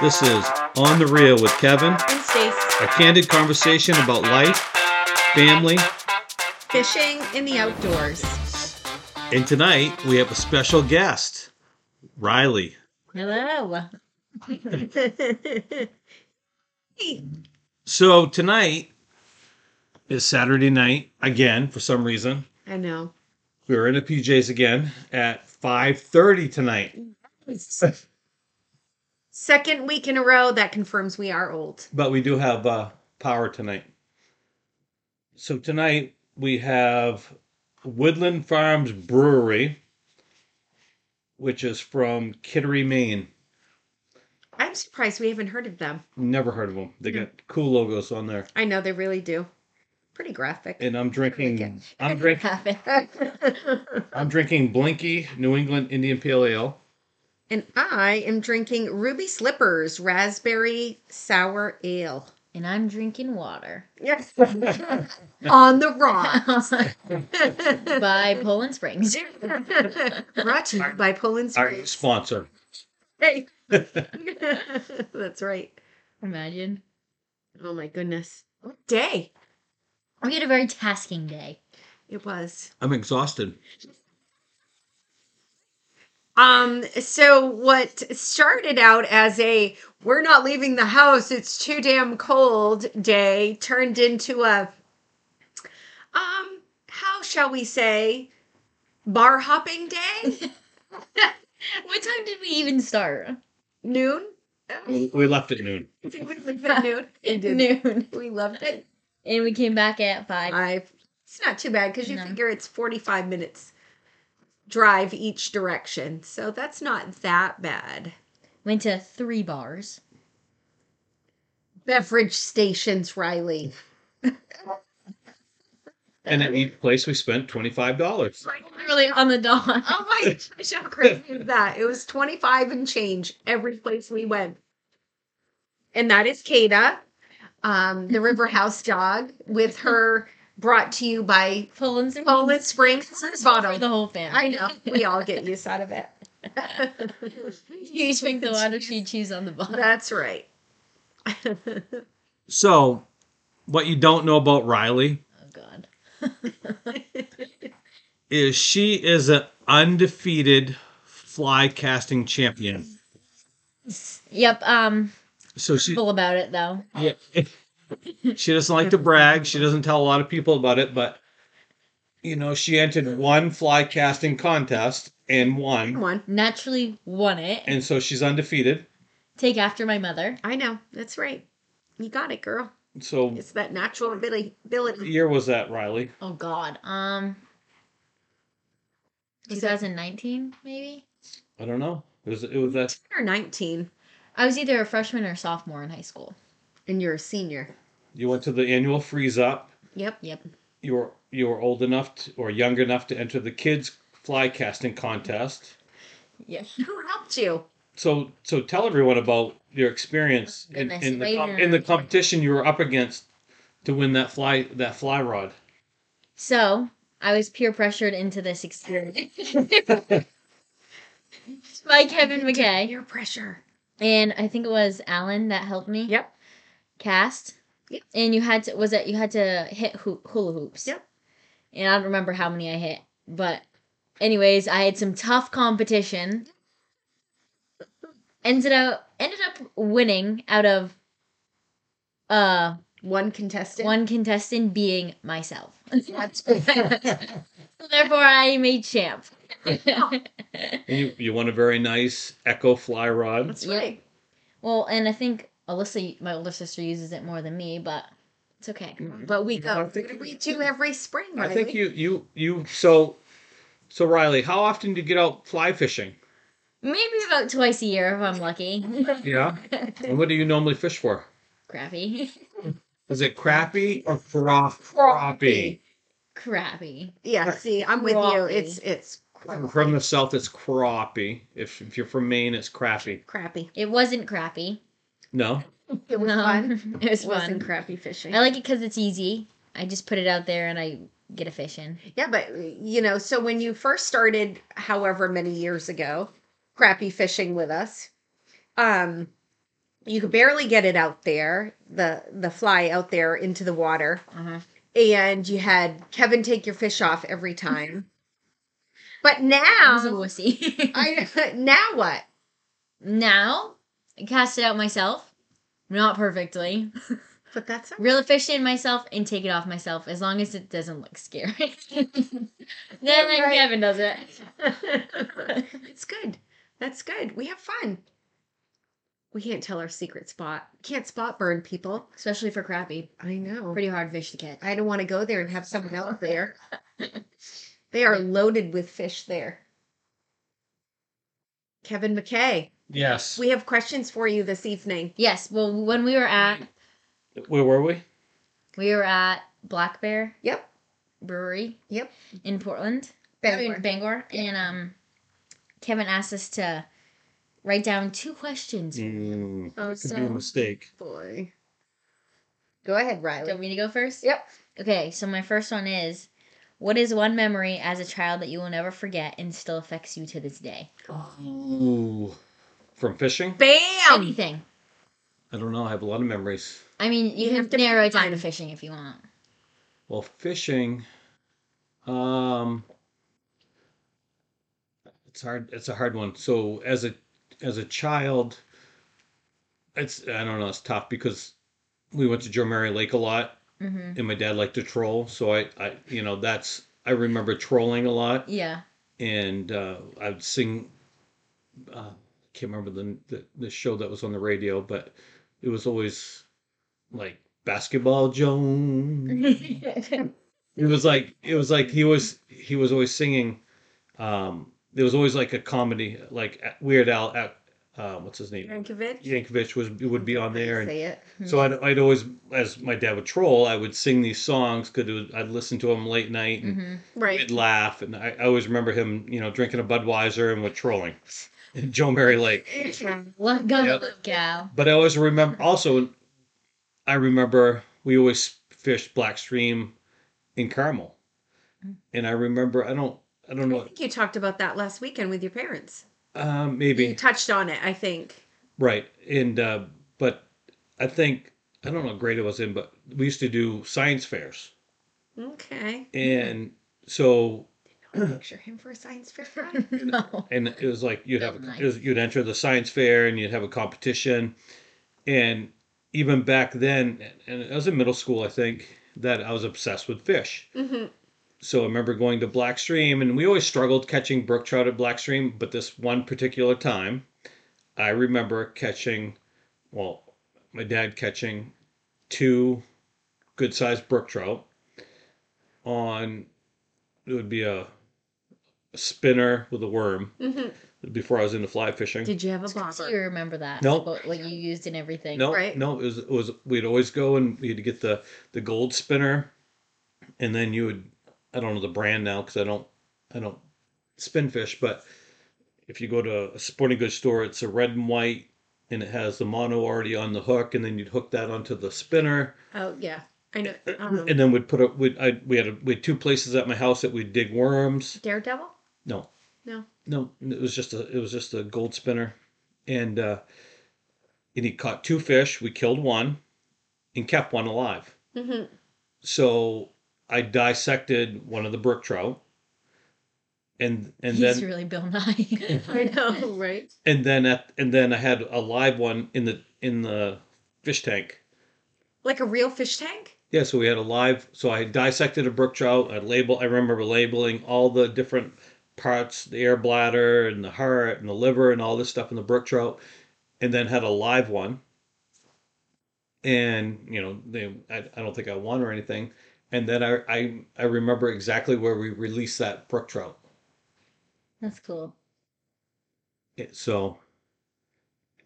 This is On the Reel with Kevin, And Stace, a candid conversation about life, family, fishing in the outdoors. and tonight we have a special guest, Riley. Hello. So tonight is Saturday night again for some reason. I know. We were in the PJs again at 5:30 tonight. Second week in a row that confirms we are old. But we do have uh, power tonight. So tonight we have Woodland Farms Brewery, which is from Kittery, Maine. I'm surprised we haven't heard of them. Never heard of them. They got cool logos on there. I know they really do. Pretty graphic. And I'm drinking. I'm drinking. I'm drinking Blinky New England Indian Pale Ale. And I am drinking Ruby Slippers Raspberry Sour Ale. And I'm drinking water Yes. On the rocks. by Poland Springs. Brought to you by Poland Springs. Our sponsor. Hey. That's right. Imagine. Oh my goodness. What day? We had a very tasking day. It was. I'm exhausted. Um, so what started out as a we're not leaving the house, it's too damn cold day turned into a um, how shall we say, bar hopping day? What time did we even start? Noon? We left at noon. Did we leave at noon? We did. Noon. We loved it. And we came back at five. I it's not too bad because you No. figure it's 45 minutes drive each direction. So that's not that bad. Went to three bars. Beverage stations, Riley. And at each place we spent $25. Literally on the dot. Oh my gosh, how crazy is that? It was 25 and change every place we went. And that is Kada, um, the River House dog, with her brought to you by Poland Springs. Poland Springs For the whole family. I know. We all get use out of it. You each drink the water, she chews on the bottom. That's right. So, what you don't know about Riley Oh god. is she is an undefeated fly casting champion. Yep, um, So she full about it though. yeah, she doesn't like to brag. She doesn't tell a lot of people about it, but you know, she entered one fly casting contest and won. Come on. Naturally won it. And so she's undefeated. Take after my mother. I know. That's right. You got it, girl. So It's that natural ability. what ability. year was that, Riley? Oh god. Um Was 2019 maybe? I don't know. It was it was that Or 19, I was either a freshman or sophomore in high school. And you're a senior. you went to the annual freeze up. Yep. Yep. You were you were old enough to, or young enough to enter the kids fly casting contest. Yes. Who helped you? So so tell everyone about your experience oh, in, in the com- in in the competition you were up against to win that fly that fly rod. So I was peer pressured into this experience by Kevin McKay. Your pressure. And I think it was Alan that helped me Yep. Cast. Yep. And you had to was it you had to hit hoo- hula hoops. Yep. And I don't remember how many I hit, but anyways, I had some tough competition. Ended up ended up winning out of uh One contestant. one contestant being myself. That's So therefore I made champ. You, you won a very nice Echo fly rod. That's Yep. right. well, and I think Alyssa, my older sister, uses it more than me, but it's okay. Mm-hmm. But we I go. think- we do every spring. I think you you you so so Riley, how often do you get out fly fishing? Maybe about twice a year if I'm lucky. Yeah. And what do you normally fish for? Crappy. Is it crappie or cra- crappie? Crappy. Yeah. See, I'm with you. Crappie. It's it's From the south, it's crappie. If, if you're from Maine, it's crappie. crappy. It wasn't crappy. No. It was No, fun. it was It wasn't fun. crappy fishing. I like it because it's easy. I just put it out there and I get a fish in. Yeah, but you know, so when you first started, however many years ago, crappy fishing with us, um, You could barely get it out there, the the fly out there into the water. Uh-huh. And you had Kevin take your fish off every time. But I was a now wussy. I now what? now, I cast it out myself. Not perfectly. But that's all Reel the fish in myself and take it off myself as long as it doesn't look scary. then then right. Kevin does it. it's good. That's good. We have fun. We can't tell our secret spot. Can't spot burn people. Especially for crappie. I know. Pretty hard fish to catch. I don't want to go there and have someone else there. they are loaded with fish there. Kevin McKay, Yes. we have questions for you this evening. Yes, well when we were at Where were we? we were at Black Bear Yep. Brewery Yep. in Portland. Bangor. in Bangor. And um Kevin asked us to write down two questions. Mm, Oh, could be a mistake. Boy. Go ahead, Do you Riley. want me to go first? Yep. Okay, so my first one is what is one memory as a child that you will never forget and still affects you to this day? Ooh. From fishing? Bam! Anything. I don't know. I have a lot of memories. I mean, you, You can have to narrow it down to fishing if you want. Well, fishing, um, it's hard. It's a hard one. So as a as a child, it's I don't know. It's tough because we went to Jo-Mary Lake a lot, hmm and my dad liked to troll. So I, I you know that's I remember trolling a lot, Yeah. and uh, I would sing. Uh, can't remember the, the the show that was on the radio, but it was always like basketball Jones. It was like it was like he was he was always singing. Um, there was always like a comedy, like Weird Al. At, uh, what's his name? Yankovic. Yankovic was would be on there, and Say it. so I'd, I'd always, as my dad would troll, I would sing these songs because I'd listen to him late night and hmm Right. we'd laugh, and I, I always remember him, you know, drinking a Budweiser and with trolling. Jo-Mary Lake. Let go, Yep. little gal. But I always remember also I remember we always fished Black Stream in Carmel. And I remember I don't I don't know. I think you talked about that last weekend with your parents. um You maybe touched on it, I think. right. And uh but I think I don't know what grade it was in, but we used to do science fairs. Okay. And so Picture him for a science fair. guy. no. and it was like you'd have Nice. was, you'd enter the science fair and you'd have a competition and even back then and I was in middle school I think that I was obsessed with fish hmm so I remember going to Black Stream and we always struggled catching brook trout at Black Stream but this one particular time I remember catching well my dad catching two good sized brook trout on it would be a, a spinner with a worm hmm before I was into fly fishing. Did you have a So bobber? you remember that. No. What, what you used in everything. no, right? no, it was it was we'd always go and we'd get the the gold spinner, and then you would I don't know the brand now because I don't I don't spin fish, but if you go to a sporting goods store, it's a red and white, and it has the mono already on the hook, and then you'd hook that onto the spinner, Oh yeah, I know. Um, and then we'd put a we I we had a, we had two places at my house that we'd dig worms. Daredevil. No, No. No, it was just a it was just a gold spinner, and uh, and he caught two fish. We killed one, and kept one alive. hmm So I dissected one of the brook trout, and and He's then really Bill Nye. I know, right? and then at and then I had a live one in the in the fish tank. Like a real fish tank. Yeah, so we had a live. So I dissected a brook trout. I label. I remember labeling all the different parts, the air bladder and the heart and the liver and all this stuff in the brook trout, and then had a live one. And you know, they. I, I don't think I won or anything. And then I, I I remember exactly where we released that brook trout. That's cool. It- so,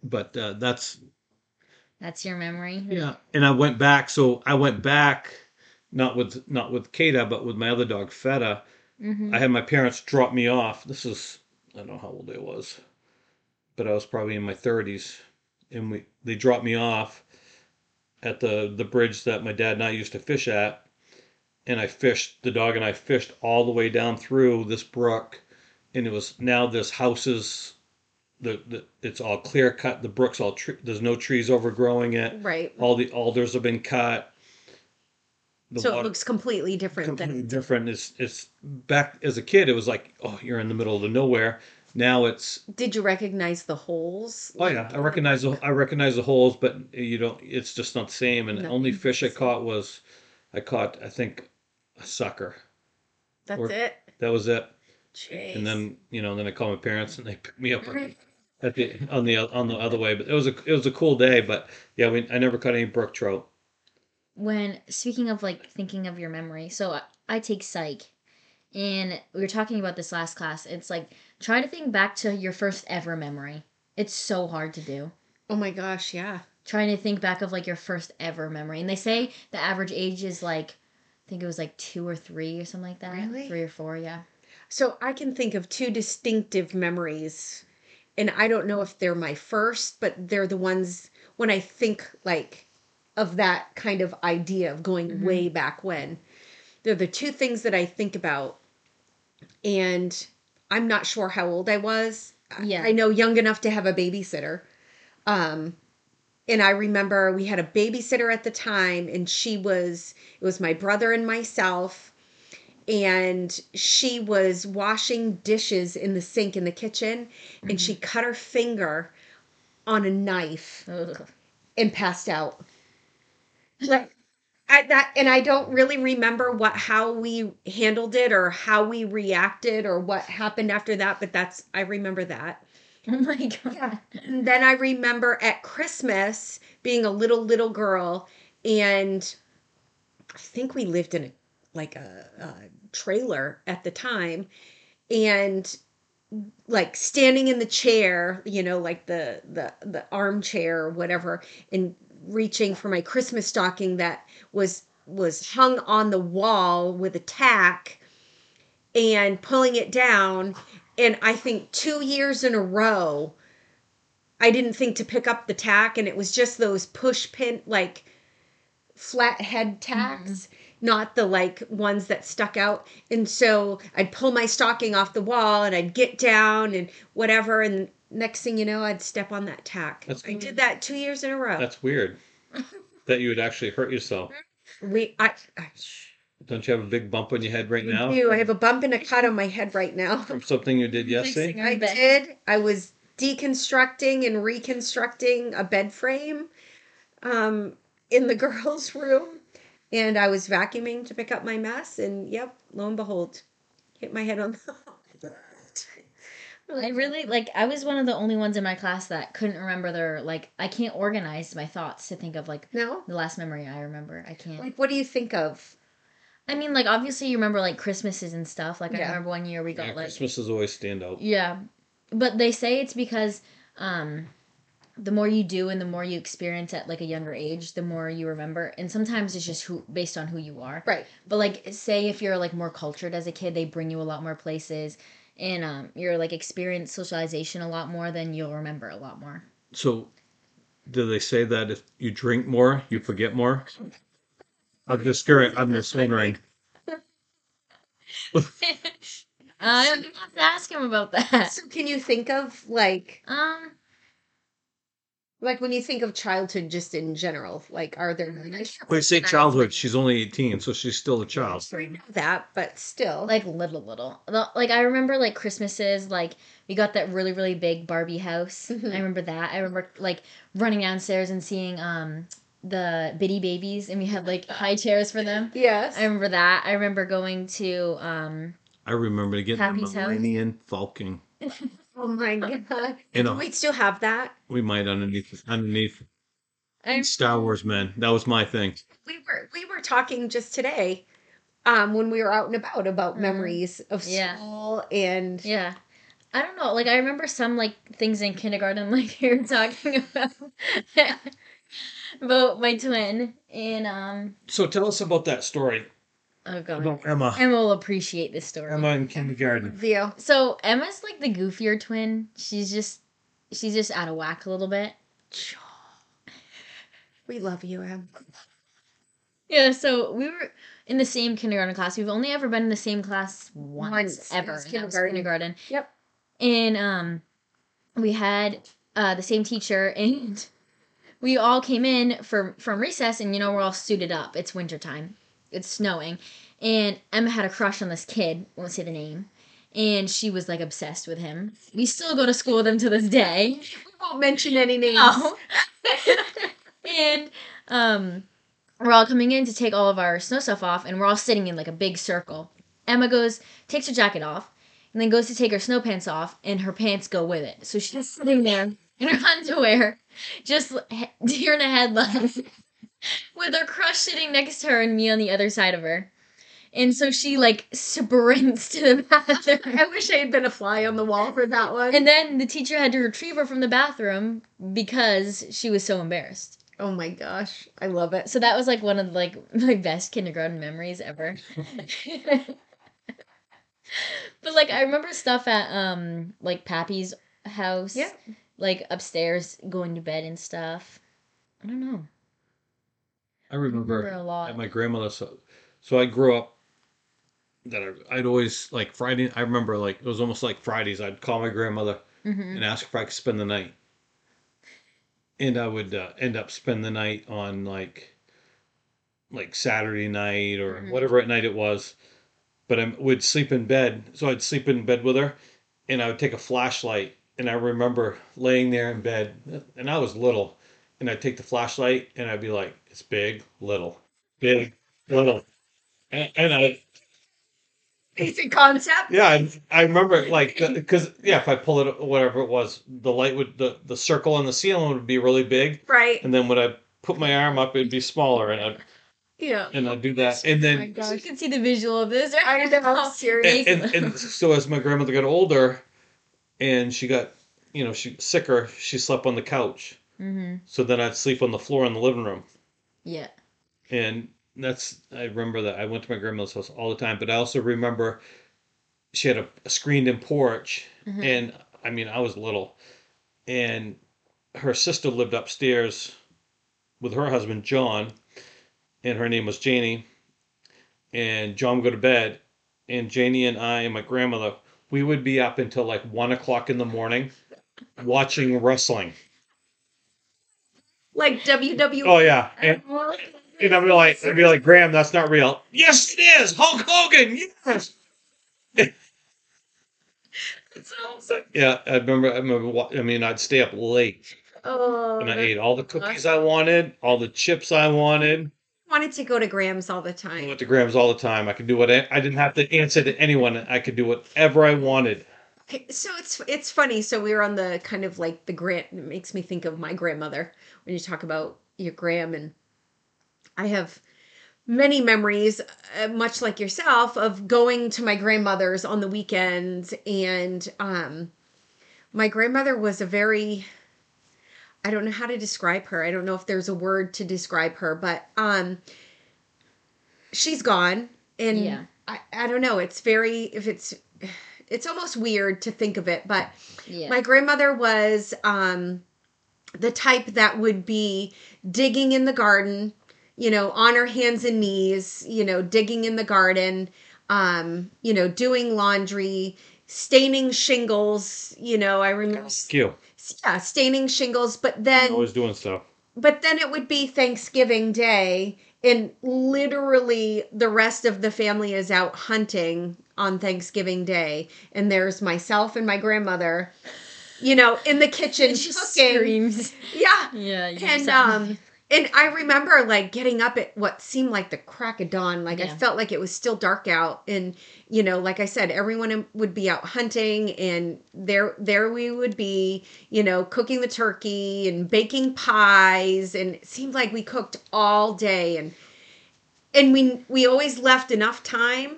but uh, that's That's your memory. Yeah, and I went back. So I went back, not with not with Kata, but with my other dog Feta. Hmm I had my parents drop me off. This is I don't know how old I was, but I was probably in my thirties, and we they dropped me off at the the bridge that my dad and I used to fish at, and I fished the dog and I fished all the way down through this brook, and it was now this houses the, the it's all clear cut. The brook's all tre- there's no trees overgrowing it. Right. All the alders have been cut. So it looks completely different completely than different. It's it's back as a kid. It was like oh you're in the middle of the nowhere. Now it's Did you recognize the holes? oh yeah I recognize the, I recognize the holes, but you don't. It's just not the same. And the only fish I caught was I caught I think a sucker. That's or- it. That was it. Jeez. And then you know then I called my parents and they picked me up at the on the on the other way. But it was a it was a cool day. But yeah, we I never caught any brook trout. When speaking of like thinking of your memory so I, I take psych and we were talking about this last class it's like try to think back to your first ever memory it's so hard to do oh my gosh, yeah. trying to think back of like your first ever memory and they say the average age is like i think it was like two or three or something like that Really? three or four yeah So I can think of two distinctive memories. And I don't know if they're my first, but they're the ones when I think like of that kind of idea of going way back when. They're the two things that I think about. And I'm not sure how old I was. I- Yeah. I know young enough to have a babysitter. Um and I remember we had a babysitter at the time and she was it was my brother and myself and she was washing dishes in the sink in the kitchen and she cut her finger on a knife Ugh. and passed out. Like, I, that and I don't really remember what how we handled it or how we reacted or what happened after that, but that's I remember that. oh my god And then I remember at Christmas being a little little girl and I think we lived in a like a, a trailer at the time and like standing in the chair, you know, like the the the armchair or whatever and reaching for my Christmas stocking that was was hung on the wall with a tack and pulling it down. And I think 2 years in a row I didn't think to pick up the tack. And it was just those push pin like flat head tacks, mm-hmm. not the like ones that stuck out. And so I'd pull my stocking off the wall and I'd get down and whatever. And next thing you know I'd step on that tack. That's I did that 2 years in a row. That's weird. that you would actually hurt yourself. we I, I Don't you have a big bump on your head right now do. I have a bump and a cut on my head right now. from something you did yesterday? I did. I was deconstructing and reconstructing a bed frame um, in the girls' room, and I was vacuuming to pick up my mess, and yep, lo and behold, hit my head on the. I really like I was one of the only ones in my class that couldn't remember their like I can't organize my thoughts to think of like no. the last memory I remember. I can't. Like, what do you think of? I mean, like obviously you remember like Christmases and stuff. Like I remember one year we got Yeah, like Christmases always stand out. yeah, but they say it's because um the more you do and the more you experience at like a younger age, the more you remember. And sometimes it's just who based on who you are. Right. But like say if you're like more cultured as a kid, they bring you a lot more places and um you're like experience socialization a lot more then you'll remember a lot more. So, do they say that if you drink more, you forget more? I'm just curious. I'm just wondering. I have to ask him about that. So, can you think of like, Um like when you think of childhood, just in general, like, are there? We say childhood. She's only 18, so she's still a child. I know that, but still, like little little like i remember like christmases like we got that really really big barbie house i remember that i remember like running downstairs and seeing um the bitty babies and we had like high chairs for them yes. i remember that i remember going to um I remember getting a Happy's house. Millennium Falcon. oh my god. You know, Wait, still have that? we might underneath underneath I, Star Wars men. That was my thing. we were we were talking just today um when we were out and about about Mhm. memories of Yeah. school and yeah i don't know like i remember some like things in kindergarten like you were talking about about my twin and um So tell us about that story oh god about Emma. emma will appreciate this story Emma in kindergarten. Vio. So Emma's like the goofier twin. She's just she's just out of whack a little bit. We love you, Em. Yeah, so we were in the same kindergarten class. We've only ever been in the same class once, Once. Ever. was and that was kindergarten. kindergarten. Yep. And um we had uh, the same teacher, and we all came in for from recess, and you know we're all suited up. It's wintertime. It's snowing, and Emma had a crush on this kid. Won't say the name. And she was like obsessed with him. We still go to school with him to this day. We won't mention any names. And um, we're all coming in to take all of our snow stuff off, and we're all sitting in like a big circle. Emma goes, takes her jacket off, and then goes to take her snow pants off, and her pants go with it. So she's just sitting there in her underwear, just deer in the headlights, with her crush sitting next to her and me on the other side of her. And so she like sprints to the bathroom. I wish I had been a fly on the wall for that one. And then the teacher had to retrieve her from the bathroom because she was so embarrassed. oh my gosh, I love it. So that was like one of like my best kindergarten memories ever. but like I remember stuff at um like Pappy's house. Yeah. Like upstairs going to bed and stuff. I don't know. I remember, remember a lot. at my grandmother's. So, so I grew up that I, I'd always like Friday. I remember like it was almost like Fridays. I'd call my grandmother hmm and ask if I could spend the night, and I would uh, end up spend the night on like like Saturday night or Mhm. whatever night it was. But I would sleep in bed, so I'd sleep in bed with her, and I would take a flashlight. And I remember laying there in bed, and I was little, and I'd take the flashlight and I'd be like, "It's big, little, big, little," and, and I Basic concept. yeah, I, I remember like because yeah, if I pull it whatever it was, the light would the the circle on the ceiling would be really big, Right. and then when I put my arm up, it'd be smaller, and I would Yeah. and I'd do that, and Oh then my You gosh. can see the visual of this. I Right know. now. Seriously. and, and, and so as my grandmother got older, and she got you know she sicker, she slept on the couch. Hmm So then I'd sleep on the floor in the living room, Yeah. and that's I remember that I went to my grandmother's house all the time. But I also remember she had a, a screened-in porch, Mhm. and I mean I was little, and her sister lived upstairs with her husband John, and her name was Janie, and John would go to bed, and Janie and I and my grandmother we would be up until like one o'clock in the morning watching wrestling. Like WWE. Oh yeah, and, and I'd be like, I'd be like, Gram, that's not real. Yes, it is. Hulk Hogan. Yes. yeah, I remember. I remember. I mean, I'd stay up late Oh, and I ate all the cookies I wanted, all the chips I wanted. wanted to go to Gram's all the time. I went to Gram's all the time. I could do what I, I didn't have to answer to anyone. I could do whatever I wanted. Okay, So it's it's funny. So we were on the kind of like the grant. It makes me think of my grandmother when you talk about your Gram, and I have many memories, uh, much like yourself, of going to my grandmother's on the weekends, and um, my grandmother was a very I don't know how to describe her. I don't know if there's a word to describe her, but um she's gone and Yeah. I, I don't know, it's very if it's it's almost weird to think of it, but Yeah. my grandmother was um the type that would be digging in the garden, you know, on her hands and knees, you know, digging in the garden, um, you know, doing laundry, staining shingles, you know, I remember Q. yeah, staining shingles, but then Always doing stuff. but then it would be Thanksgiving Day, and literally the rest of the family is out hunting on Thanksgiving Day, and there's myself and my grandmother, you know, in the kitchen It just cooking. screams. Yeah, Yeah. and sound- um, and I remember like getting up at what seemed like the crack of dawn. Like I felt like it was still dark out, and you know, like I said, everyone would be out hunting, and there there we would be, you know, cooking the turkey and baking pies, and it seemed like we cooked all day, and and we we always left enough time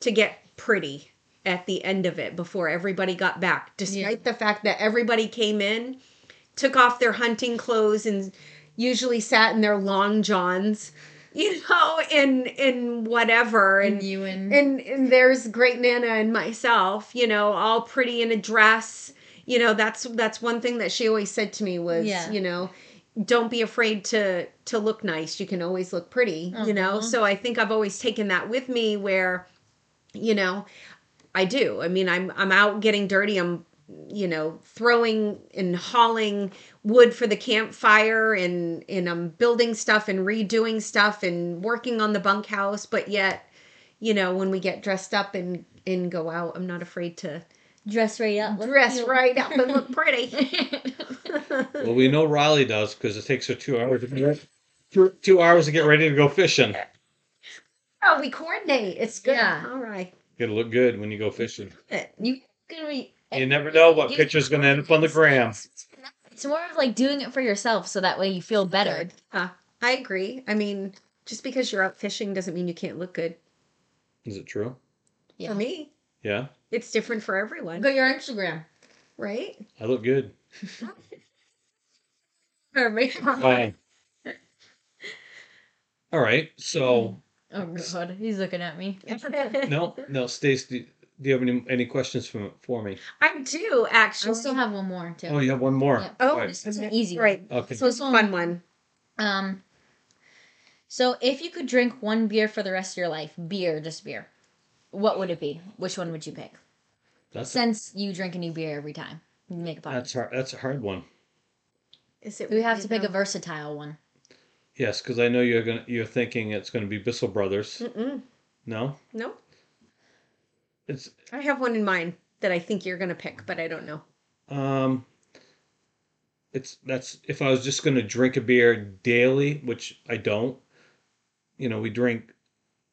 to get pretty at the end of it before everybody got back, despite the fact that everybody came in, took off their hunting clothes, and usually sat in their long johns, you know, in in whatever, and and you and, and and there's great nana and myself you know all pretty in a dress. You know that's that's one thing that she always said to me was Yeah. you know don't be afraid to to look nice. You can always look pretty you know? Uh-huh. so i think i've always taken that with me where you know i do i mean i'm i'm out getting dirty i'm you know, throwing and hauling wood for the campfire and and I'm building stuff and redoing stuff and working on the bunkhouse, but yet, you know, when we get dressed up and and go out, I'm not afraid to Dress right up. look dress cute. right up and look pretty. Well, we know Riley does because it takes her two hours. To get, two, two hours to get ready to go fishing. oh, we coordinate. It's good. Yeah. All right. You gotta look good when you go fishing. you gonna be. You never know what You- picture's gonna end up on the gram. It's more of like doing it for yourself, so that way you feel better. Good. Uh, I agree. I mean, just because you're out fishing doesn't mean you can't look good. Is it true? Yeah. For me, Yeah, it's different for everyone, Go your Instagram. right? I look good. For me. Fine. All right. So Oh god, he's looking at me. no, no, Stace, do, do you have any any questions for for me? I do actually. I actually. still have one more too. Oh, you have one more. Yep. Oh, All right. This is an easy one. right. Okay. So this one, Fun one. um, so if you could drink one beer for the rest of your life, beer, just beer, what would it be? Which one would you pick? That's Since you drink a new beer every time, you make a podcast. that's hard. That's a hard one. Is it? We have to pick a versatile one. Yes, because I know you're gonna you're thinking it's gonna be Bissell Brothers. Mm-mm. No, No, it's I have one in mind that I think you're gonna pick, but I don't know. um, it's that's if I was just gonna drink a beer daily, which I don't. You know, we drink.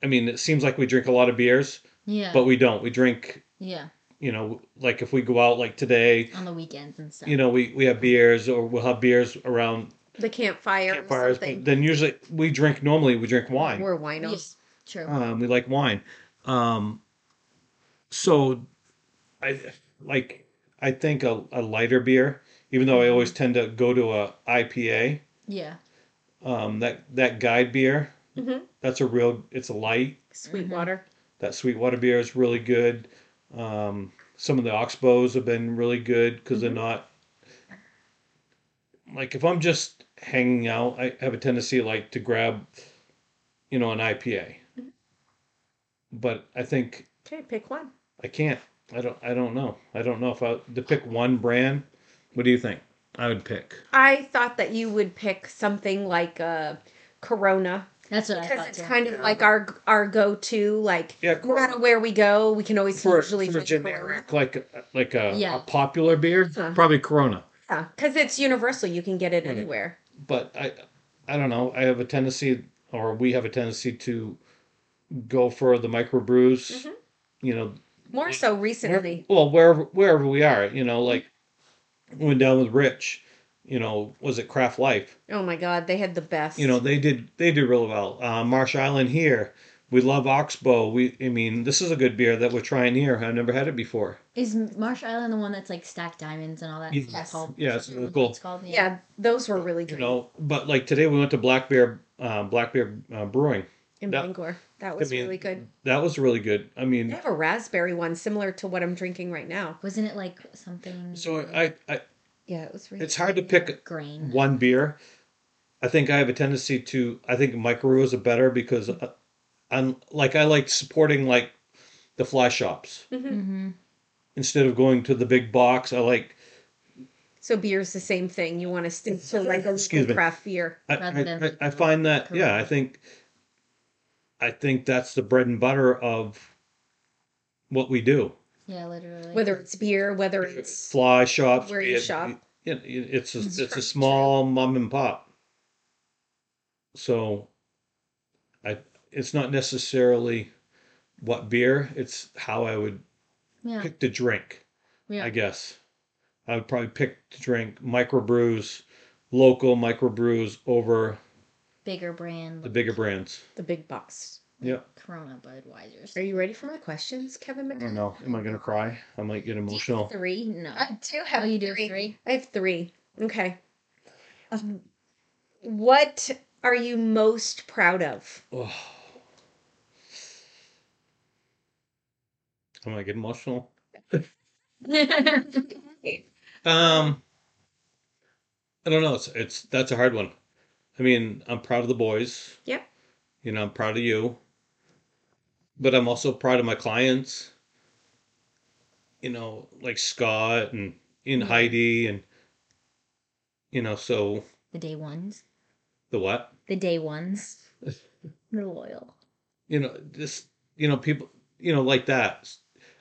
I mean, it seems like we drink a lot of beers, Yeah. but we don't. We drink. yeah. You know, like if we go out like today, On the weekends and stuff. you know, we we have beers or we'll have beers around The campfire. or campfires. something. Then usually we drink normally we drink wine. We're winos. True. Um, we like wine. Um, so I like I think a, a lighter beer, even though I always tend to go to a IPA. yeah. Um, that that guide beer, Mhm. that's a real. It's a light. Sweetwater. That Sweetwater beer is really good. Um, some of the Oxbows have been really good because they're not like if I'm just hanging out, I have a tendency like to grab, you know, an IPA. Mm-hmm. But I think Okay, pick one. I can't. I don't. I don't know. I don't know if I to pick one brand. What do you think? I would pick. I thought that you would pick something like uh, Corona That's what I thought. because it's too. kind of like our our go to. Like Yeah, no matter where we go, we can always For, usually for drink generic, like uh, like a, Yeah. a popular beer, Huh. probably Corona. Corona. because it's universal. You can get it mm-hmm. anywhere. But I I don't know. I have a tendency, or we have a tendency to go for the microbrews. Mhm. You know, More so recently. well wherever wherever we are. You know, like went down with Rich. You know, was it Craft Life? Oh my God, they had the best. You know, they did they did really well. Uh, Marsh Island here. We love Oxbow. We, I mean, this is a good beer that we're trying here. I've never had it before. Is Marsh Island the one that's like stacked diamonds and all that? Yes. It's called. Yeah, it's is that what cool. It's called. yeah, those were really You good know, but like today we went to Black Bear, uh, Black Bear uh, Brewing. in that- Bangor. That was mean, really good. That was really good. I They mean, have a raspberry one similar to what I'm drinking right now. Wasn't it like something? so I, I Yeah, it was really. it's hard to pick grain. one beer. I think I have a tendency to. I think microbrews are better because uh, I'm like I like supporting like the fly shops Mm-hmm. instead of going to the big box. I like So beer's the same thing. You want to stick to like a Excuse local me. craft beer. I, Rather I, than I, I find that yeah I think I think that's the bread and butter of what we do. Yeah, literally. Whether it's beer, whether it's Fly shops, Where you it- shop. it- it's a, It's it's a small mom and pop. So, I it's not necessarily what beer; it's how I would yeah. pick the drink. Yeah. I guess I would probably pick to drink microbrews, local microbrews over Bigger brand. the bigger brands. the big box. Yeah. Corona Budweisers. Are you ready for my questions, Kevin? I don't know. Am I gonna cry? I might get emotional. Three? No. I do Oh, have you do three? I have three. Okay. Um, what are you most proud of? Oh. I might get emotional. Um, I don't know. It's it's that's a hard one. I mean, I'm proud of the boys. Yep. You know, I'm proud of you. But I'm also proud of my clients. you know, like Scott and in Heidi and you know, so The day ones. the what? The day ones. the loyal. You know, just you know, people you know, like that.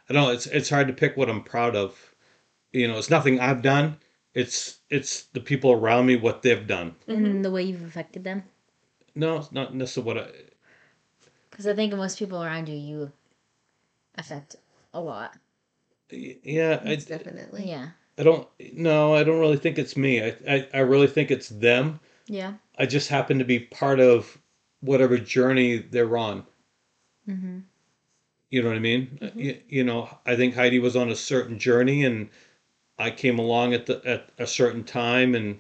I don't know, it's it's hard to pick what I'm proud of. You know, it's nothing I've done. It's it's the people around me what they've done. And the way you've affected them. No, it's not necessarily what I Because I think most people around you, you affect a lot. yeah, I, definitely. Yeah. I don't no, I don't really think it's me. I, I I really think it's them. Yeah. I just happen to be part of whatever journey they're on. Mm-hmm. You know what I mean? Uh, mm-hmm. You, you know, I think Heidi was on a certain journey, and I came along at the at a certain time and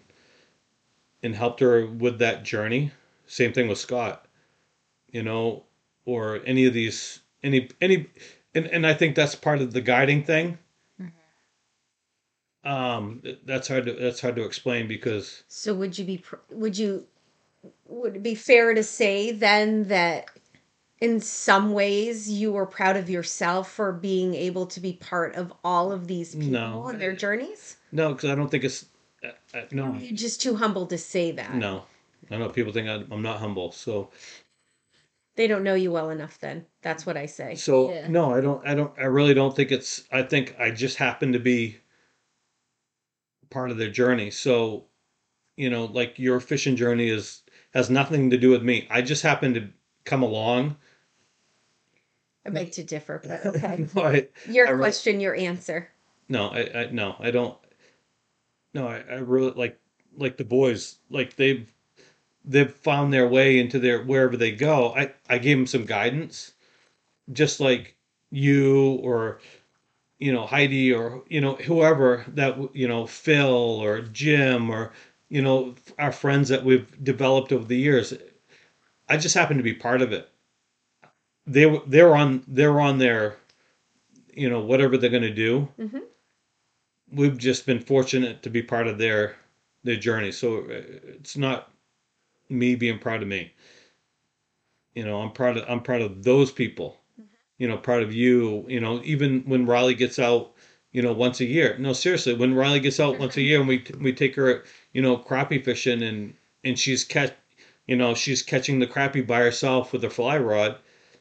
and helped her with that journey. Same thing with Scott. You know, or any of these any any, and and I think that's part of the guiding thing. Mm-hmm. Um, that's hard to that's hard to explain because So would you be would you would it be fair to say then that in some ways you were proud of yourself for being able to be part of all of these people No. and their journeys? no, because I don't think it's uh, uh, no You're just too humble to say that. no. I know people think I- I'm not humble, so They don't know you well enough then. That's what I say. So Yeah. no, I don't. I don't. I really don't think it's. I think I just happen to be part of their journey. So, you know, like your fishing journey is has nothing to do with me. I just happen to come along. I beg to differ, but okay. I, Your I question, your answer. no, I, I no, I don't. No, I, I really like like the boys. Like they've they've found their way into their wherever they go. I I gave them some guidance, just like you or you know Heidi or you know whoever that you know Phil or Jim or you know our friends that we've developed over the years. I just happen to be part of it. They they're on they're on their you know whatever they're going to do. Mhm. We've just been fortunate to be part of their their journey. So uh, it's not me being proud of me. You know, I'm proud of I'm proud of those people. You know, proud of you. You know, even when Riley gets out, you know, once a year. No, seriously, when Riley gets out once a year and we we take her, you know, crappie fishing and and she's catch, you know, she's catching the crappie by herself with a fly rod.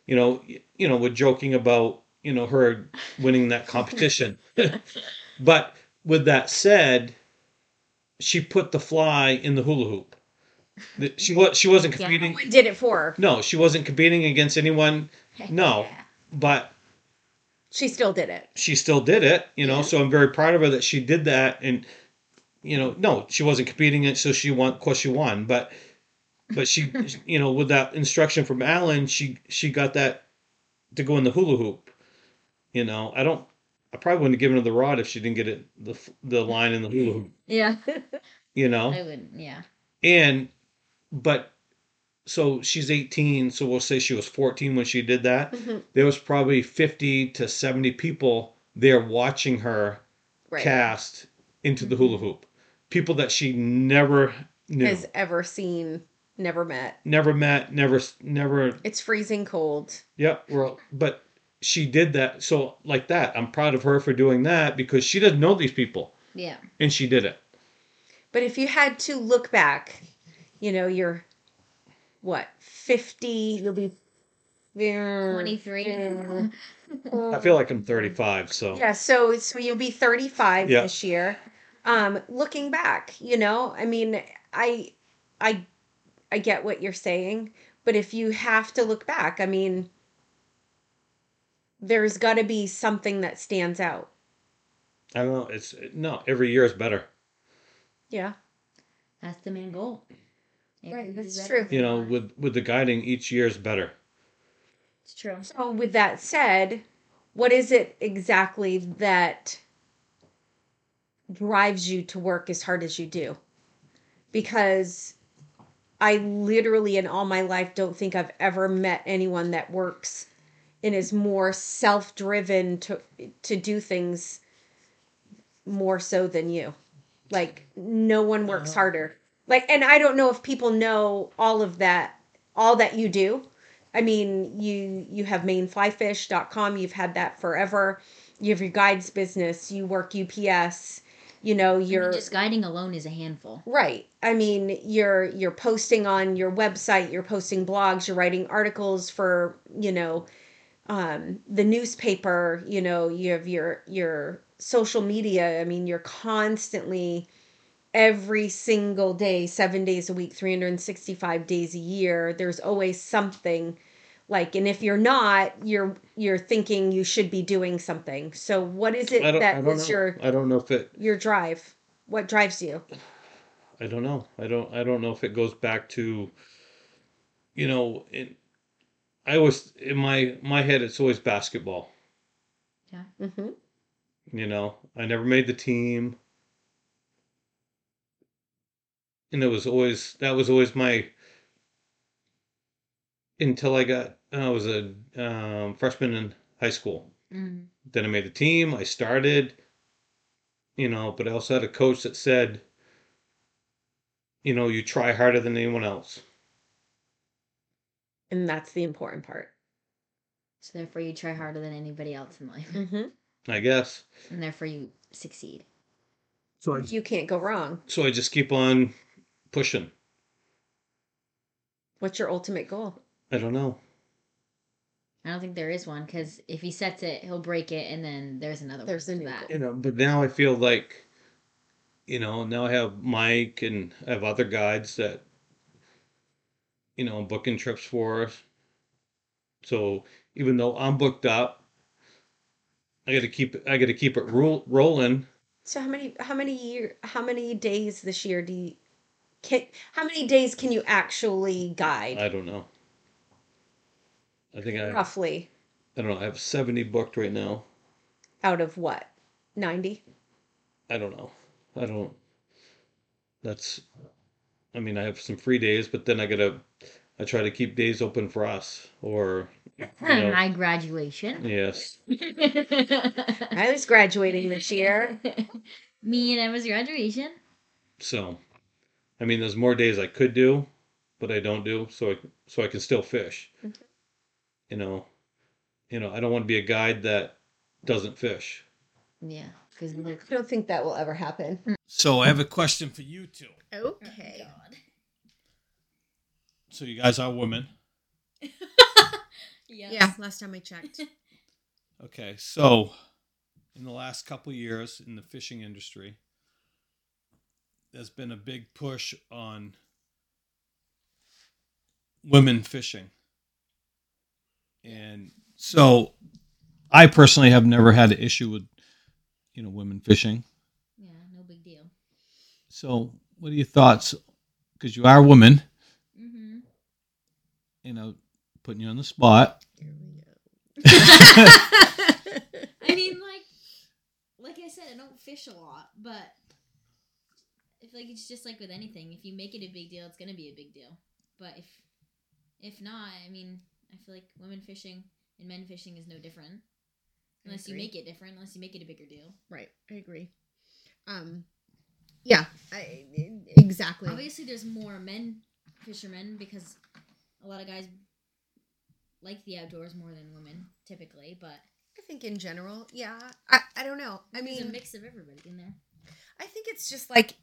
You know, you know, we're joking about you know her winning that competition. but with that said, she put the fly in the hula hoop. She was she wasn't competing. We did it for her. No, she wasn't competing against anyone. No, but She still did it. she still did it. You know, Yeah. so I'm very proud of her that she did that. And you know, no, she wasn't competing it, so she won. Of course, she won. But but she, you know, with that instruction from Alan, she she got that to go in the hula hoop. You know, I don't. I probably wouldn't have given her the rod if she didn't get it the the line in the hula hoop. Yeah. You know, I wouldn't. Yeah. and but so she's 18 so we'll say she was 14 when she did that Mhm. there was probably 50 to 70 people there watching her Right. cast into the hula hoop people that she never knew Has ever seen, never met. never met never never It's freezing cold. yep well but she did that so like that i'm proud of her for doing that because she doesn't know these people Yeah. and she did it But if you had to look back, you know, you're what, 50, you'll be 23. i feel like i'm 35 so Yeah, so so you'll be 35 Yeah. this year. Um looking back, you know, I mean, I I I get what you're saying, but if you have to look back, I mean there's got to be something that stands out. i don't know it's no every year is better Yeah. That's the main goal. Right, that's better. true. you know with with the guiding each year is better It's true. So with that said, what is it exactly that drives you to work as hard as you do? Because I literally in all my life don't think I've ever met anyone that works and is more self-driven to to do things more so than you. Like no one works uh-huh. harder. Like and I don't know if people know all of that all that you do. I mean, you you have mainflyfish.com, you've had that forever. you have your guides business, you work UPS, you know, I mean, just guiding alone is a handful. Right. I mean, you're you're posting on your website, you're posting blogs, you're writing articles for, you know, um the newspaper, you know, you have your your social media. I mean, you're constantly every single day, 7 days a week, 365 days a year, there's always something like and if you're not, you're you're thinking you should be doing something. So what is it I that don't know. your I don't know if it. your drive? What drives you? I don't know. I don't. I don't know if it goes back to. You know, it, I was in my my head it's always basketball. Yeah mm-hmm. You know, I never made the team. And it was always that was always my until I got I was a um, freshman in high school. Mm. Then I made the team. I started, you know, but I also had a coach that said, you know, you try harder than anyone else. And that's the important part. So therefore, you try harder than anybody else in life, Mm-hmm. I guess. and therefore you succeed. So I You can't go wrong. so I just keep on pushing. What's your ultimate goal? I don't know. I don't think there is one because if he sets it, he'll break it, and then there's another. There's one a to new that. You know, but now I feel like, you know, now I have Mike and I have other guides that, you know, booking trips for us. So even though I'm booked up, I got to keep I got to keep it roll, rolling. So how many how many year how many days this year do you can how many days can you actually guide I don't know. I think I roughly I don't know. I have 70 booked right now. out of what? 90? I don't know. I don't. That's. I mean, I have some free days, but then I gotta. I try to keep days open for us, or you know, My graduation. yes. I was graduating this year. Me and Emma's graduation. So, I mean, there's more days I could do, but I don't do, so I so I can still fish. Mm-hmm. You know, you know, I don't want to be a guide that doesn't fish. Yeah, because I don't think that will ever happen. Mm. So I have a question for you two. Okay. Oh, so you guys are women. Yeah, last time I checked. Okay, so in the last couple of years in the fishing industry, there's been a big push on women fishing. And so I personally have never had an issue with you know women fishing. Yeah, no big deal. So what are your thoughts because you are a woman, Mm-hmm. you know, putting you on the spot. Here we go. I mean, like, like I said, I don't fish a lot, but I feel like it's just like with anything. If you make it a big deal, it's gonna be a big deal. But if if not, I mean, I feel like women fishing and men fishing is no different. Unless you make it different, unless you make it a bigger deal. Right, I agree. Um, yeah, I, exactly. Obviously, there's more men fishermen because a lot of guys like the outdoors more than women typically. But I think in general, yeah. I, I don't know. I mean there's a mix of everybody in there. I think it's just like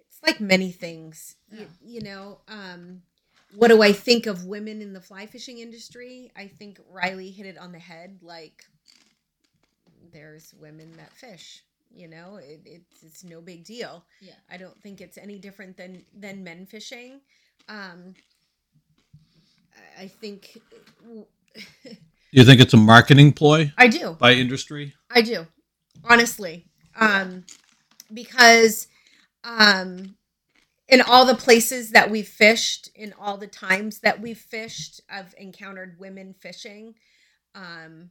it's like many things. Yeah. You, you know, um what do I think of women in the fly fishing industry? I think Riley hit it on the head like there's women that fish, you know, it, it's it's no big deal. Yeah. I don't think it's any different than than men fishing. Um I- I think Do you think it's a marketing ploy I do. by industry? I do. Honestly. Um because um in all the places that we've fished, in all the times that we've fished, I've encountered women fishing. Um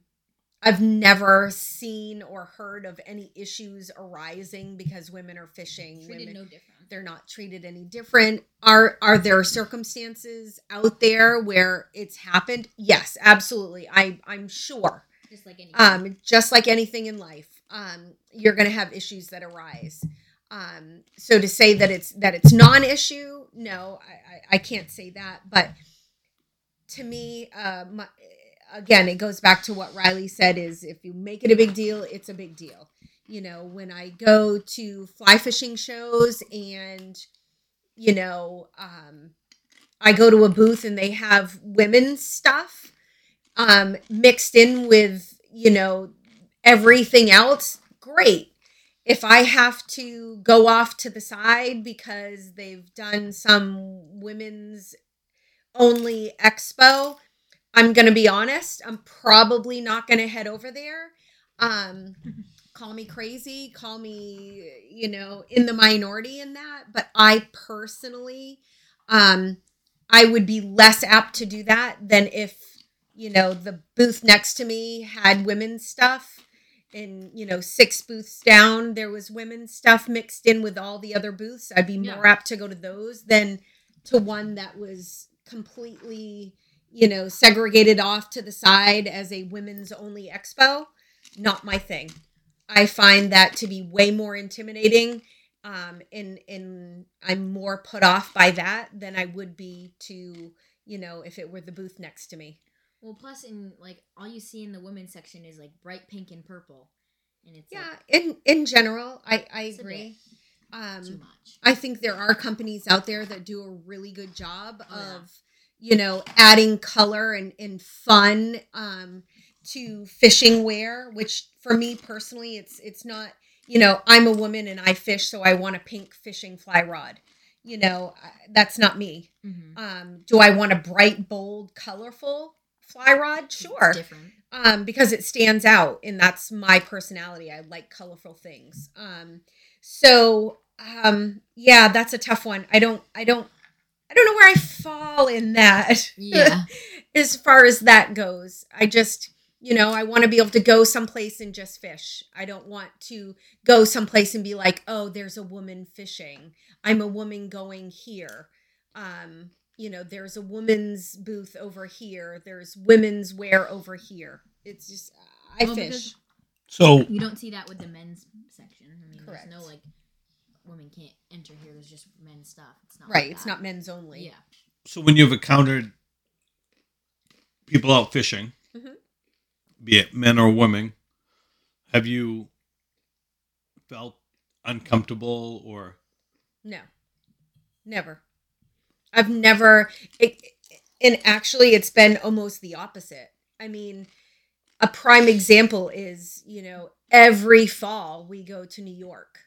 I've never seen or heard of any issues arising because women are fishing. Treated women, no different. they're not treated any different are are there circumstances out there where it's happened yes absolutely i i'm sure Just like any. um just like anything in life um you're going to have issues that arise um so to say that it's that it's non-issue no i i, I can't say that but to me uh my, again, it goes back to what Riley said: is if you make it a big deal, it's a big deal. You know, when I go to fly fishing shows and you know, um, I go to a booth and they have women's stuff um, mixed in with you know everything else. Great. If I have to go off to the side because they've done some women's only expo, I'm going to be honest, I'm probably not going to head over there. Um, call me crazy, call me, you know, in the minority in that, but I personally um I would be less apt to do that than if, you know, the booth next to me had women's stuff and, you know, six booths down there was women's stuff mixed in with all the other booths. I'd be Yeah. more apt to go to those than to one that was completely you know, segregated off to the side as a women's only expo, not my thing. I find that to be way more intimidating. Um, and and I'm more put off by that than I would be to, you know, if it were the booth next to me. Well, plus in like all you see in the women's section is like bright pink and purple, and it's Yeah, like, in in general, I I agree. too Um, much. I think there are companies out there that do a really good job Oh, yeah. of, you know, adding color and, and fun um, to fishing wear, which for me personally, it's it's not, you know, I'm a woman and I fish, so I want a pink fishing fly rod. You know, that's not me. Mhm. Um, do I want a bright, bold, colorful fly rod? It's Sure different. um, because it stands out and that's my personality. I like colorful things. Um, so um, yeah, that's a tough one. I don't, I don't, I don't know where I fall in that. Yeah. as far as that goes, I just, you know, I want to be able to go someplace and just fish. I don't want to go someplace and be like, oh, there's a woman fishing. I'm a woman going here. Um, you know, there's a woman's booth over here. There's women's wear over here. It's just, I Well, fish. So You don't see that with the men's section. I mean, Correct. there's no like women can't enter here. There's just men's stuff. It's not right. like It's not men's only. Yeah. so when you've encountered people out fishing, Mhm. be it men or women, have you felt uncomfortable or No, never. I've never, it, and actually, it's been almost the opposite. I mean, a prime example is, you know, every fall we go to New York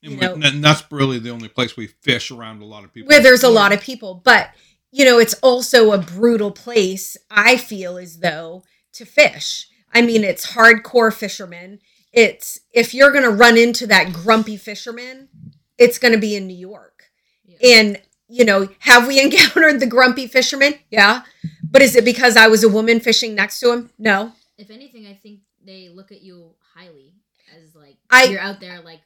You and, know- and that's really the only place we fish around a lot of people. where there's a lot of people, but, you know, it's also a brutal place, I feel as though, to fish. I mean, it's hardcore fishermen. It's, if you're going to run into that grumpy fisherman, it's going to be in New York. yeah. And, you know, have we encountered the grumpy fisherman? Yeah. But is it because I was a woman fishing next to him? No. if anything, I think they look at you highly as like I- you're out there like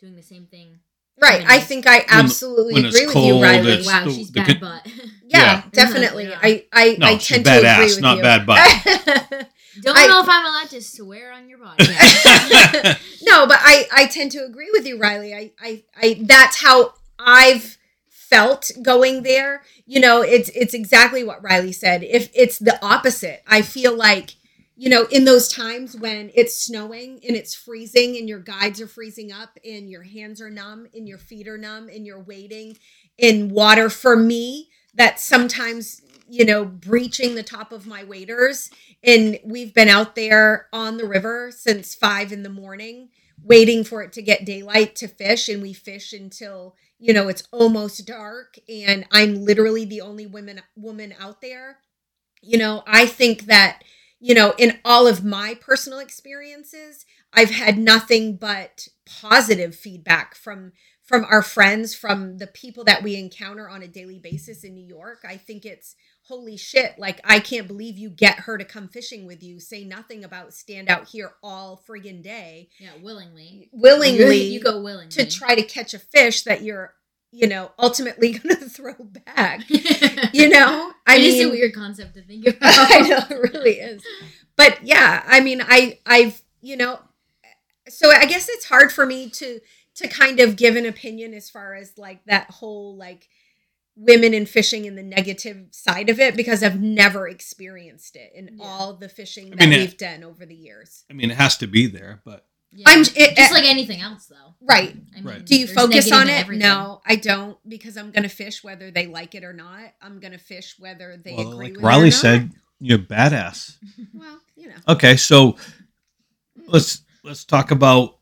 doing the same thing. Right. I think I absolutely when it's agree with you, Riley. wow, the- she's the bad con- butt. yeah, Yeah. definitely. Yeah. I I, no, I she's tend to agree badass, with not you. bad butt. Don't I- know if I'm allowed to swear on your body. no, but I I tend to agree with you, Riley. I I, I that's how I've felt going there. You know, it's it's exactly what Riley said. If it's the opposite, I feel like you know, in those times when it's snowing and it's freezing and your guides are freezing up and your hands are numb and your feet are numb and you're waiting in water for me, that sometimes, you know, breaching the top of my waders. And we've been out there on the river since five in the morning, waiting for it to get daylight to fish. And we fish until, you know, it's almost dark. And I'm literally the only woman woman out there. You know, I think that you know, in all of my personal experiences, I've had nothing but positive feedback from from our friends, from the people that we encounter on a daily basis in New York. I think it's holy shit, like I can't believe you get her to come fishing with you. Say nothing about stand out here all friggin' day yeah, willingly. willingly you go willingly to try to catch a fish that you're, you know, ultimately going to throw back. You know, I mean it is a weird concept to think about. I know it really is. But yeah, I mean, I I've you know, so I guess it's hard for me to to kind of give an opinion as far as like that whole like women in fishing and the negative side of it because I've never experienced it in Yeah. all the fishing I that mean, it- we've done over the years. I mean, it has to be there, but Yeah. I'm it, just like anything else, though. right. I mean, Right. Do you focus on it? No, I don't because I'm going to fish whether they like it or not. I'm going to fish whether they well, agree like with it. Riley said, you're badass. Well, you know. Okay, so let's let's talk about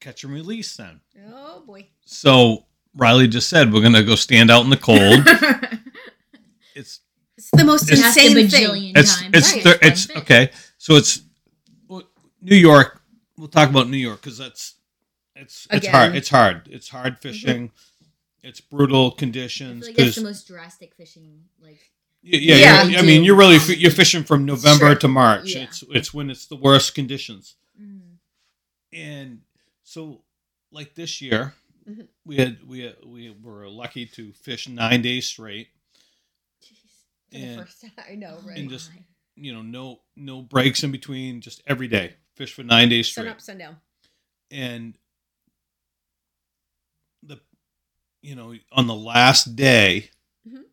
catch and release then. Oh boy. So Riley just said we're gonna go stand out in the cold. it's It's the most It's- Asked a insane thing. bajillion it's times. it's Right. thir- it's fish. okay. So it's New York. We'll talk about New York because that's it's it's hard. It's hard. It's hard fishing. It's brutal conditions feel like that's the most drastic fishing. Like, yeah, yeah, Yeah. you're- I mean you're really you're fishing from November Sure. to March. Yeah. It's it's when it's the worst conditions. mm, and so like this year Mhm. we had we had, we were lucky to fish nine days straight jeez. For the and first time, I know, right? And just- you know no no breaks in between just every day fish for nine days straight. sun up, sun down. and the you know on the last day Mhm.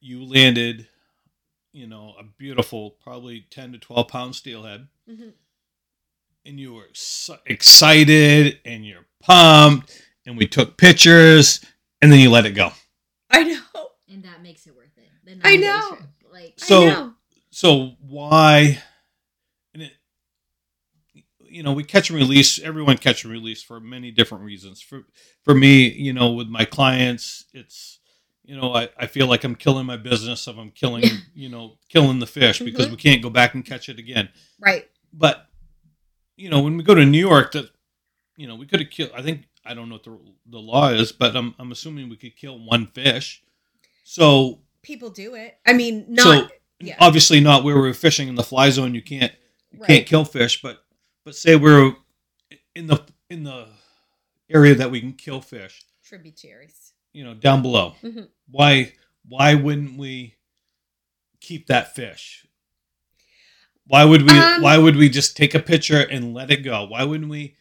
you landed you know a beautiful probably 10 to 12 pound steelhead Mhm. And you were so excited and you're pumped and we took pictures and then you let it go I know. And that makes it worth it. The I know. trip. Like, So- I know. so why and it you know we catch and release everyone catch and release for many different reasons for for me you know with my clients it's you know i, I feel like i'm killing my business if i'm killing you know killing the fish because mm-hmm. we can't go back and catch it again Right. but you know when we go to new york that you know we could have killed i think i don't know what the, the law is but i'm, I'm assuming we could kill one fish so People do it. I mean, not. so yeah. obviously not where we're fishing in the fly zone you can't you Right. can't kill fish but but say we're in the in the area that we can kill fish Tributaries. you know down below Mhm. why why wouldn't we keep that fish why would we Um, why would we just take a picture and let it go why wouldn't we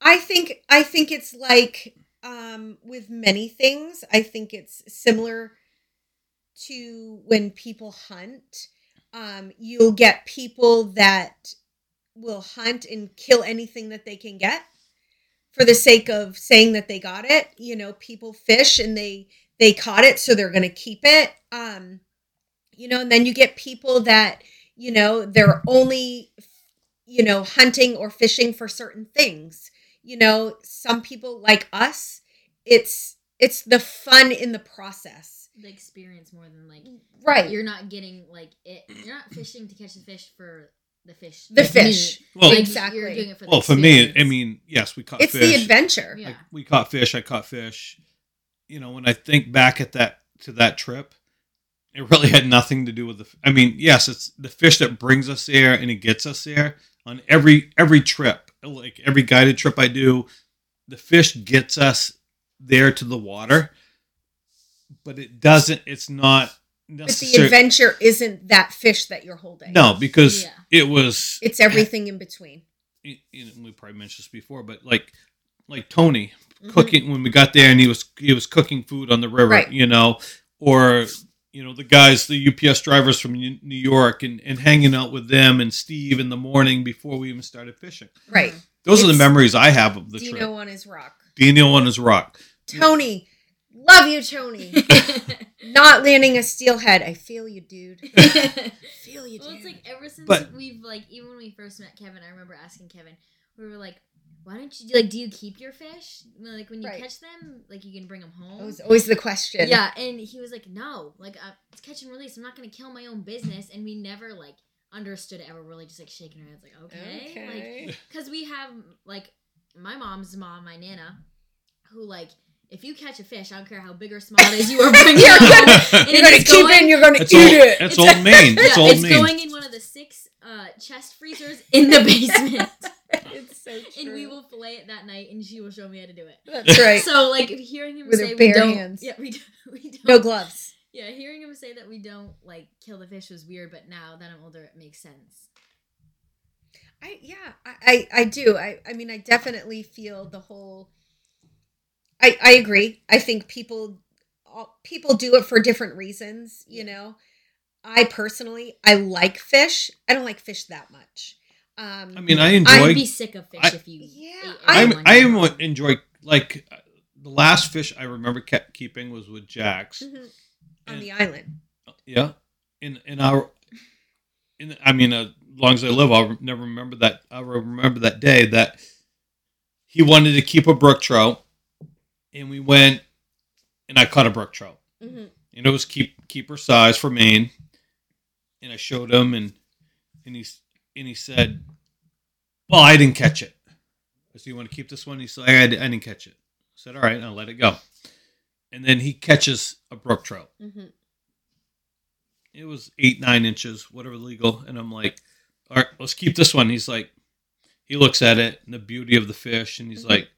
I think I think it's like um, with many things. I think it's similar to when people hunt. Um, you'll get people that will hunt and kill anything that they can get for the sake of saying that they got it. You know, people fish and they they caught it, so they're going to keep it. Um, you know, and then you get people that you know they're only you know hunting or fishing for certain things you know some people like us it's it's the fun in the process the experience more than like right you're not getting like it. You're not fishing to catch the fish for the fish. The like fish. meat. well Like, Exactly. You're doing it for the well for me i mean yes we caught it's fish the adventure Yeah. I, we caught fish i caught fish you know when i think back at that to that trip it really had nothing to do with the i mean yes it's the fish that brings us there and it gets us there on every every trip like every guided trip i do the fish gets us there to the water but it doesn't it's not but the adventure isn't that fish that you're holding no because Yeah. it was it's everything in between know, we probably mentioned this before but like like tony Mhm. cooking when we got there and he was he was cooking food on the river Right. you know or you know the guys the ups drivers from New New york and, and hanging out with them and steve in the morning before we even started fishing. Right. Those are the memories i have of the dino trip on his rock. Dino on his rock. Tony love you tony. Not landing a steelhead. I feel you dude. Feel you dude. well, it's like ever since But- we've like even when we first met Kevin, I remember asking Kevin, we were like, "Why don't you like? Do you keep your fish? Like when you Right. catch them, like you can bring them home." it was always the question Yeah, and he was like, "No, like uh, it's catch and release. I'm not gonna kill my own business." And we never like understood it ever. Really, just like shaking our heads, like, "Okay," okay like because we have like my mom's mom, my nana, who like if you catch a fish, I don't care how big or small it is, you are bringing it home. gonna- And you're it gonna is keep it going- and you're gonna eat old it that's old maine that's yeah, old it's maine going in one of the six uh, chest freezers in the basement. It's so true and we will fillet it that night, and she will show me how to do it. that's right So, like, hearing him With say bare we don't, hands. yeah, we, we don't, no gloves yeah, hearing him say that we don't like kill the fish was weird, but now that I'm older, it makes sense. I yeah, I I, I do. I I mean, I definitely feel the whole. I I agree. I think people all, people do it for different reasons, you know. I personally, I like fish. I don't like fish that much. Um, I mean, I enjoy. I'd enjoy. be sick of fish I- if you. Yeah, ate I- everyone. I am enjoy like uh, the last fish I remember kept keeping was with Jax. Mhm. on And- the island. Yeah, in in our, in I mean, uh, as long as I live, I'll never remember that. I'll remember that day that he wanted to keep a brook trout, and we went, and I caught a brook trout, hmm and it was keep keeper size for Maine, and I showed him, and and he s- and he said, "Well, I didn't catch it." I said, "You want to keep this one?" He said, "I, I didn't catch it." I said, "All right, I'll let it go." And then he catches a brook trout hmm it was eight nine inches whatever legal and i'm like all right let's keep this one he's like he looks at it and the beauty of the fish and he's Mhm. like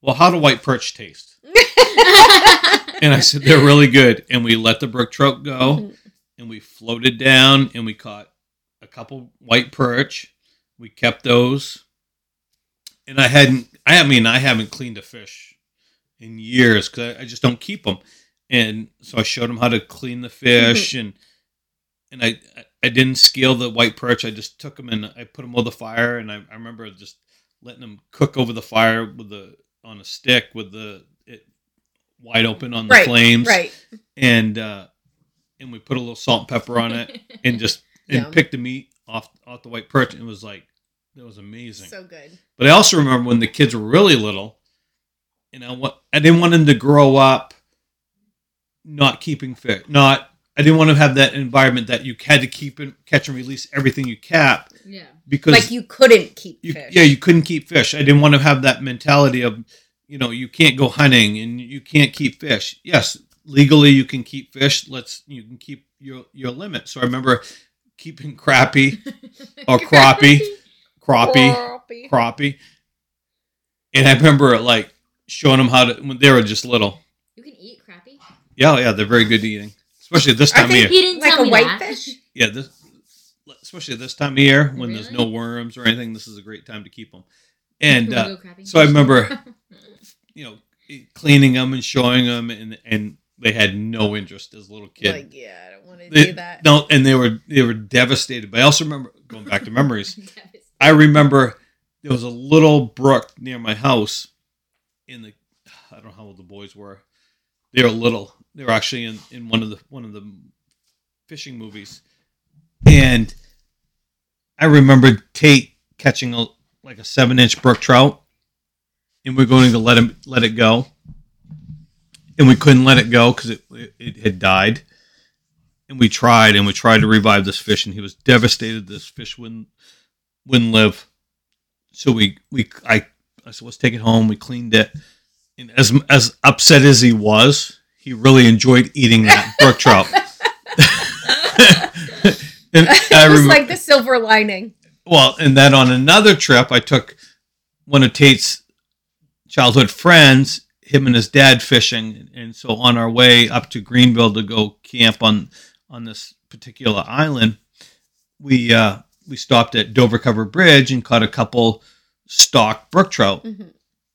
well how do white perch taste and i said they're really good and we let the brook trout go Mhm. and we floated down and we caught couple white perch. We kept those. And i hadn't i mean i haven't cleaned a fish in years because I, I just don't keep them and so i showed him how to clean the fish and and I I didn't scale the white perch. I just took them and I put them over the fire, and I, I remember just letting them cook over the fire with the on a stick with the it wide open on the Right, flames, Right. and uh, and we put a little salt and pepper on it, and just and Yum. picked the meat off off the white perch. And it was like it was amazing. So good. But I also remember when the kids were really little, and I want I didn't want them to grow up not keeping fish. Not I didn't want to have that environment that you had to keep and catch and release everything you cap yeah. because Like you couldn't keep you, fish. yeah you couldn't keep fish. I didn't want to have that mentality of you know you can't go hunting and you can't keep fish. Yes, legally you can keep fish. Let's you can keep your your limit. So I remember keeping crappie or crappie, crappie Crappie. crappie. And I remember like showing them how to when they were just little. You can eat crappie. Yeah, yeah, they're very good eating, especially this time of year. He didn't Like tell a me that. whitefish? Yeah, this especially this time of year when there's no worms or anything. This is a great time to keep them. And uh, so I remember- you know, cleaning them and showing them, and and they had no interest as a little kid. Like, yeah, I don't want to They- do that. no, and they were they were devastated. But I also remember going back to memories. I remember there was a little brook near my house. In the, I don't know how old the boys were. They were little. They were actually in, in one of the one of the fishing movies, and I remember Tate catching a like a seven inch brook trout, and we're going to let him let it go, and we couldn't let it go because it, it it had died, and we tried and we tried to revive this fish, and he was devastated. This fish wouldn't wouldn't live. So we we I I said let's take it home. We cleaned it, and as as upset as he was, he really enjoyed eating that brook trout. and I it was like the silver lining. well, and then on another trip, I took one of Tate's childhood friends, him and his dad fishing, and so on our way up to Greenville to go camp on on this particular island, we uh, we stopped at Dover Cover Bridge and caught a couple stock brook trout, Mhm.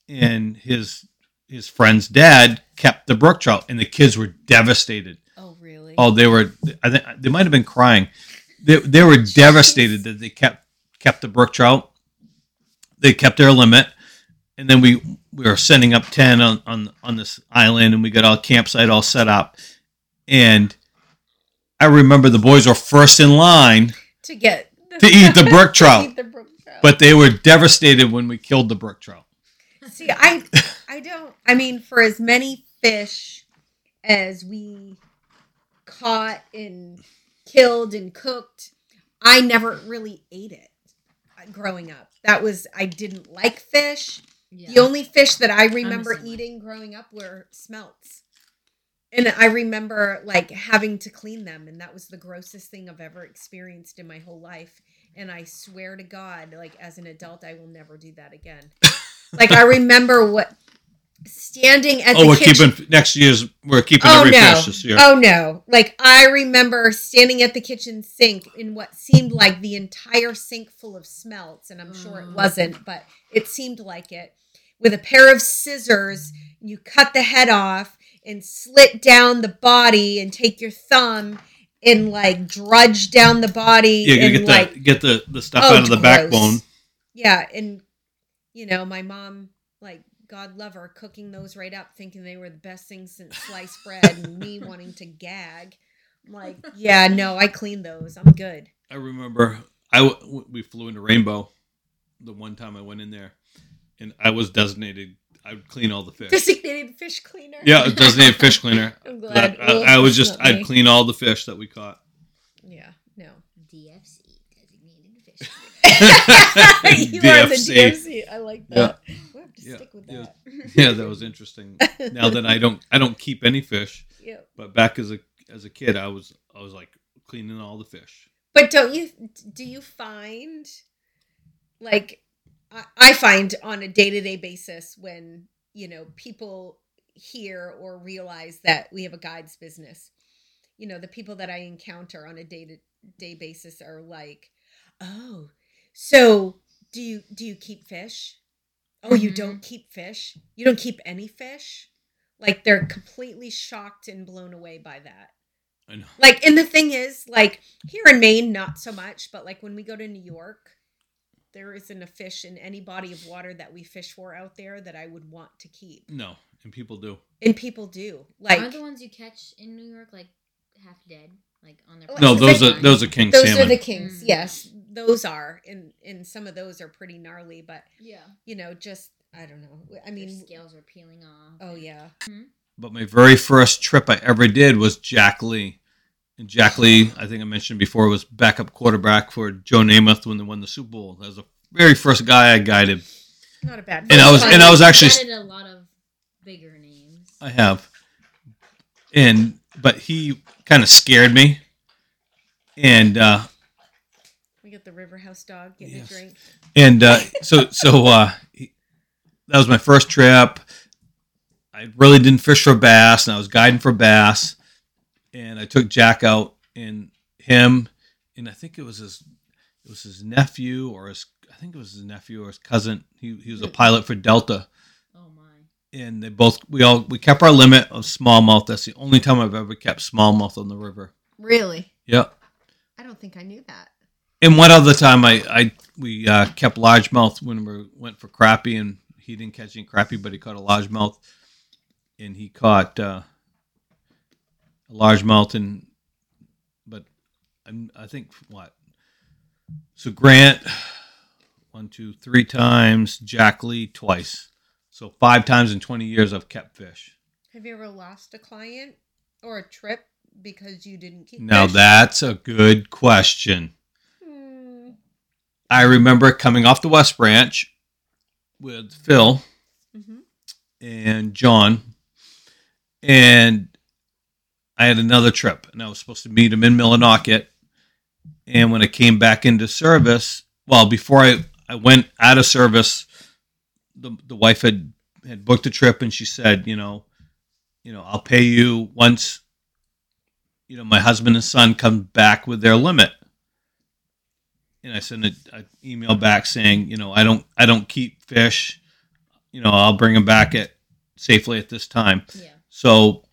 and his his friend's dad kept the brook trout, and the kids were devastated. Oh, really? Oh, they were. I think they might have been crying. They, they were devastated that they kept kept the brook trout. They kept their limit, and then we we were sending up ten on on on this island, and we got our campsite all set up. And I remember the boys were first in line, to get To eat the brook trout. the brook trout. but they were devastated when we killed the brook trout. See, I I don't I mean for as many fish as we caught and killed and cooked, I never really ate it uh, growing up. That was I didn't like fish. The only fish that I remember eating growing up were smelts. And I remember like having to clean them and that was the grossest thing I've ever experienced in my whole life. And I swear to God, like as an adult, I will never do that again. like I remember what standing at Oh, the we're kitchen. keeping next year's. We're keeping Oh every no! fish this year. Oh no! Like I remember standing at the kitchen sink in what seemed like the entire sink full of smelts, and I'm sure it Mm. wasn't, but it seemed like it. With a pair of scissors, you cut the head off, and slit down the body and take your thumb and like drudge down the body Yeah, you and get like the get the the stuff Oh, out of the gross. backbone. yeah, and you know, my mom, like, God love her, cooking those right up, thinking they were the best things since sliced bread, and me wanting to gag. I'm like, yeah, no, I clean those. I'm good. I remember I w- we flew into Rainbow the one time I went in there, and I was designated. I would clean all the fish. Designated fish cleaner. yeah, I was designated fish cleaner. I'm glad. I, Well, I was just I'd clean all the fish that we caught. Yeah, no. DFC designated fish. you are the DFC. DFC. I like that. We'll have to Yeah, stick with yeah. that. Yeah, that was interesting. Now that I don't I don't keep any fish, yeah. but back as a as a kid, I was I was like cleaning all the fish. But don't you do you find like I, I find on a day-to-day basis when, you know, people hear or realize that we have a guides business, you know, the people that I encounter on a day-to-day basis are like, "Oh, so do you do you keep fish? Oh, you Mhm. don't keep fish? You don't keep any fish?" Like they're completely shocked and blown away by that. I know. Like, and the thing is, like, here in Maine, not so much, but like when we go to New York, there isn't a fish in any body of water that we fish for out there that I would want to keep. No, and people do. And people do. Like are the ones you catch in New York like half dead, like on their? No, those they- are those are king those salmon. are the kings. Mm. Yes, those are. And, and some of those are pretty gnarly, but, Yeah. you know, just, I don't know. I I mean, mean, scales are peeling off. oh, yeah. But my very first trip I ever did was Jack Lee. And Jack Lee, I think I mentioned before, was backup quarterback for Joe Namath when they won the Super Bowl. That was the very first guy I guided. Not a bad And I was Fun. and I was actually Added a lot of bigger names. I have. And but he kind of scared me. And uh We got the River House dog getting Yes. a drink. and uh so so uh he, that was my first trip. I really didn't fish for bass and I was guiding for bass. And I took Jack out and him and I think it was his it was his nephew or his I think it was his nephew or his cousin. He he was a pilot for Delta. Oh my. and they both we all we kept our limit of smallmouth. That's the only time I've ever kept smallmouth on the river. Really? Yep. I don't think I knew that. And one other time I I we uh, kept largemouth when we went for crappie, and he didn't catch any crappie, but he caught a largemouth, and he caught uh, largemouth, and but I'm, I think what so Grant one two three times, Jack Lee twice, so five times in twenty years I've kept fish. Have you ever lost a client or a trip because you didn't keep Now fish? that's a good question. Hmm. I remember coming off the West Branch with Phil Mhm. and John, and I had another trip, and I was supposed to meet him in Millinocket. And when I came back into service, well, before I, I went out of service, the the wife had had booked a trip, and she said, you know, you know, I'll pay you once, you know, my husband and son come back with their limit and I sent an email back saying, you know, I don't, I don't keep fish. You know, I'll bring them back at safely at this time. Yeah. So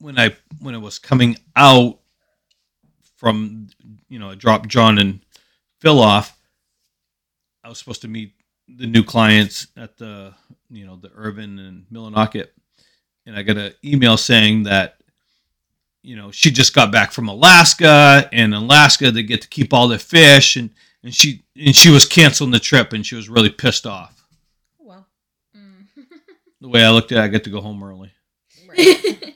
when I when I was coming out from, you know, I dropped John and Phil off. I was supposed to meet the new clients at the, you know, the Irving and Millinocket, and I got an email saying that you know, she just got back from Alaska, and in Alaska they get to keep all their fish, and and she and she was canceling the trip, and she was really pissed off. Well, Mm. The way I looked at it, I get to go home early right.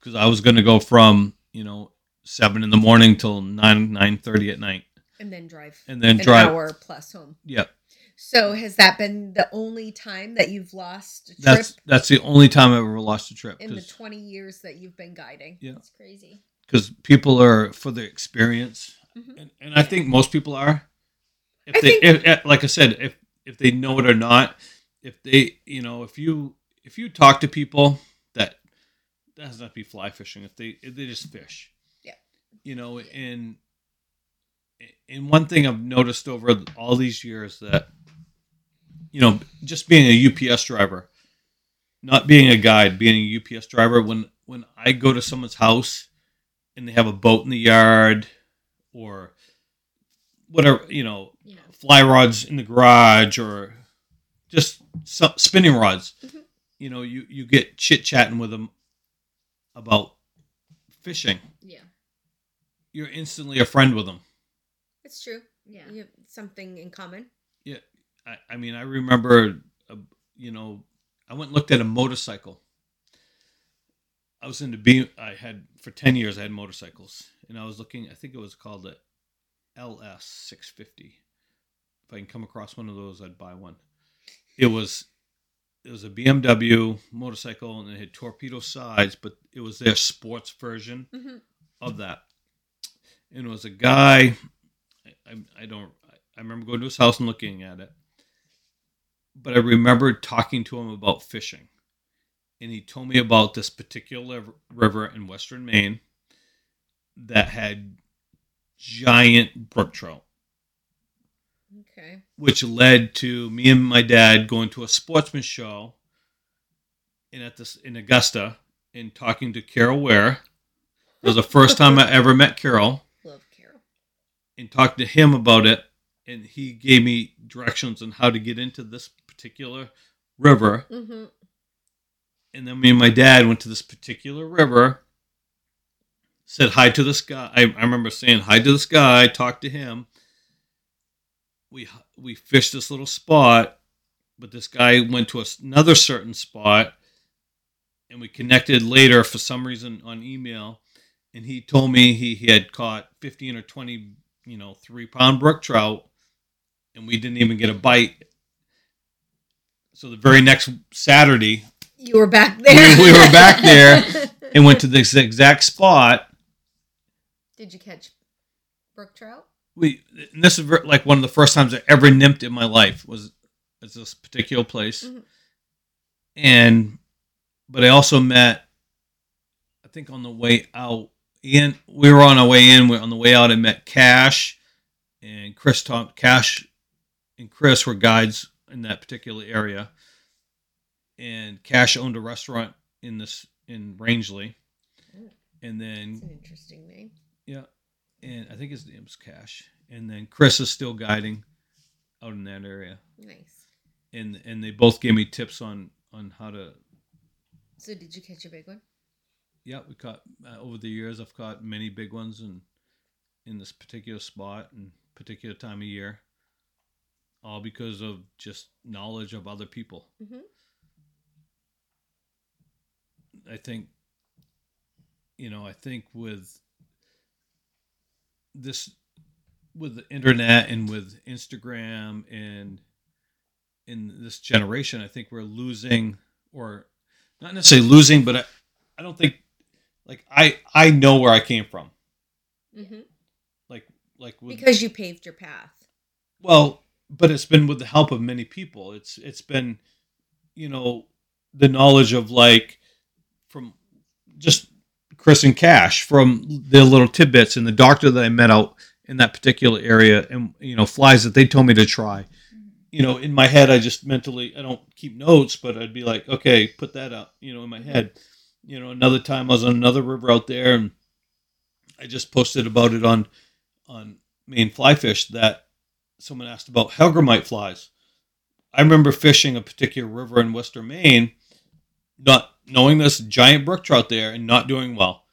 because I was going to go from you know seven in the morning till nine nine thirty at night, and then drive and then an drive. hour plus home. Yeah, So has that been the only time that you've lost a trip that's that's the only time I've ever lost a trip in the 20 years that you've been guiding? Yeah. That's crazy. Because people are for the experience, Mhm. and, and I think most people are. If I they, think- if, if- like I said, if if they know it or not, if they, you know, if you if you talk to people that has not to be fly fishing, if they if they just fish, Yeah. you know, and and one thing I've noticed over all these years that, you know, just being a UPS driver, not being a guide, being a UPS driver, when when I go to someone's house and they have a boat in the yard or whatever, you know, Yeah. fly rods in the garage or just spinning rods. Mhm. You know, you you get chit chatting with them about fishing. Yeah. You're instantly a friend with them. It's true. Yeah. You have something in common. Yeah, I, I mean, I remember, uh, you know, I went and looked at a motorcycle. I was into B. I had for ten years. I had motorcycles, and I was looking. I think it was called the LS six fifty. If I can come across one of those, I'd buy one. It was it was a BMW motorcycle, and it had torpedo sides, but it was their sports version Mm-hmm. of that. And it was a guy. I, I, I don't. I remember going to his house and looking at it, but I remember talking to him about fishing, and he told me about this particular river in Western Maine that had giant brook trout, Okay. which led to me and my dad going to a sportsman show, and at this in Augusta, and talking to Carroll Ware. It was the first time I ever met Carroll. Love Carroll. and talked to him about it and he gave me directions on how to get into this particular river Mm-hmm. and then me and my dad went to this particular river said hi to this guy i, I remember saying hi to this guy talked to him we we fished this little spot but this guy went to another certain spot and we connected later for some reason on email and he told me he, he had caught 15 or 20 you know three pound brook trout and we didn't even get a bite so the very next saturday You were back there. We- we were back there. and went to this exact spot Did you catch brook trout? We and this is like one of the first times i ever nymped in my life was at this particular place Mhm. and but i also met i think on the way out in we were on our way in we're on the way out i met cash and chris Tom, cash and chris were guides in that particular area and cash owned a restaurant in this in rangeley Mm. and then an interesting name. yeah, and I think his name's Cash. And then Chris is still guiding out in that area, Nice. and and they both gave me tips on on how to. So did you catch a big one? Yeah, we caught uh, over the years. I've caught many big ones, and in this particular spot and particular time of year, all because of just knowledge of other people. Mhm. I think, you know, I think with this, with the internet and with Instagram and in this generation, I think we're losing, or not necessarily losing, but I, I don't think, like I, I know where I came from, Mm-hmm. like, like with, Because you paved your path. well, but it's been with the help of many people. It's it's been, you know, the knowledge of like from just Chris and Cash from their little tidbits and the doctor that I met out in that particular area and you know flies that they told me to try. Mm-hmm. You know, in my head, I just mentally I don't keep notes, but I'd be like, okay, put that up, you know, in my head. You know, another time I was on another river out there and I just posted about it on on Maine Fly Fish that someone asked about Hellgrammite flies. I remember fishing a particular river in Western Maine, not knowing this giant brook trout there and not doing well.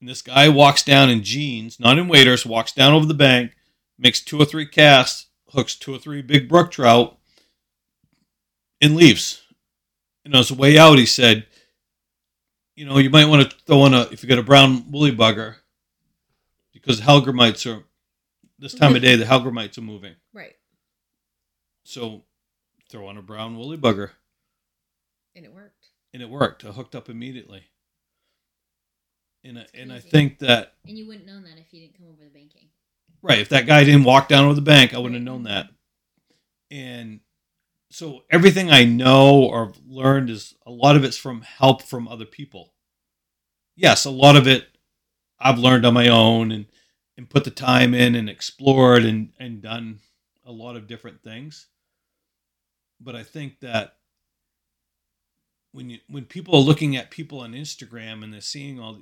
And this guy walks down in jeans, not in waders, walks down over the bank, makes two or three casts, hooks two or three big brook trout, and leaves. And on his way out, he said, "You know, you might want to throw in a if you got a brown woolly bugger, because Hellgrammites are this time of day the Hellgrammites are moving." Right. So throw on a brown woolly bugger. And it worked. And it worked. I hooked up immediately. And I, and I think that And you wouldn't know that if you didn't come over the banking. right, if that guy didn't walk down over the bank, I wouldn't have known that. And so everything I know or learned is a lot of it's from help from other people. Yes, a lot of it I've learned on my own and and put the time in and explored and and done a lot of different things. But I think that when you when people are looking at people on Instagram and they're seeing all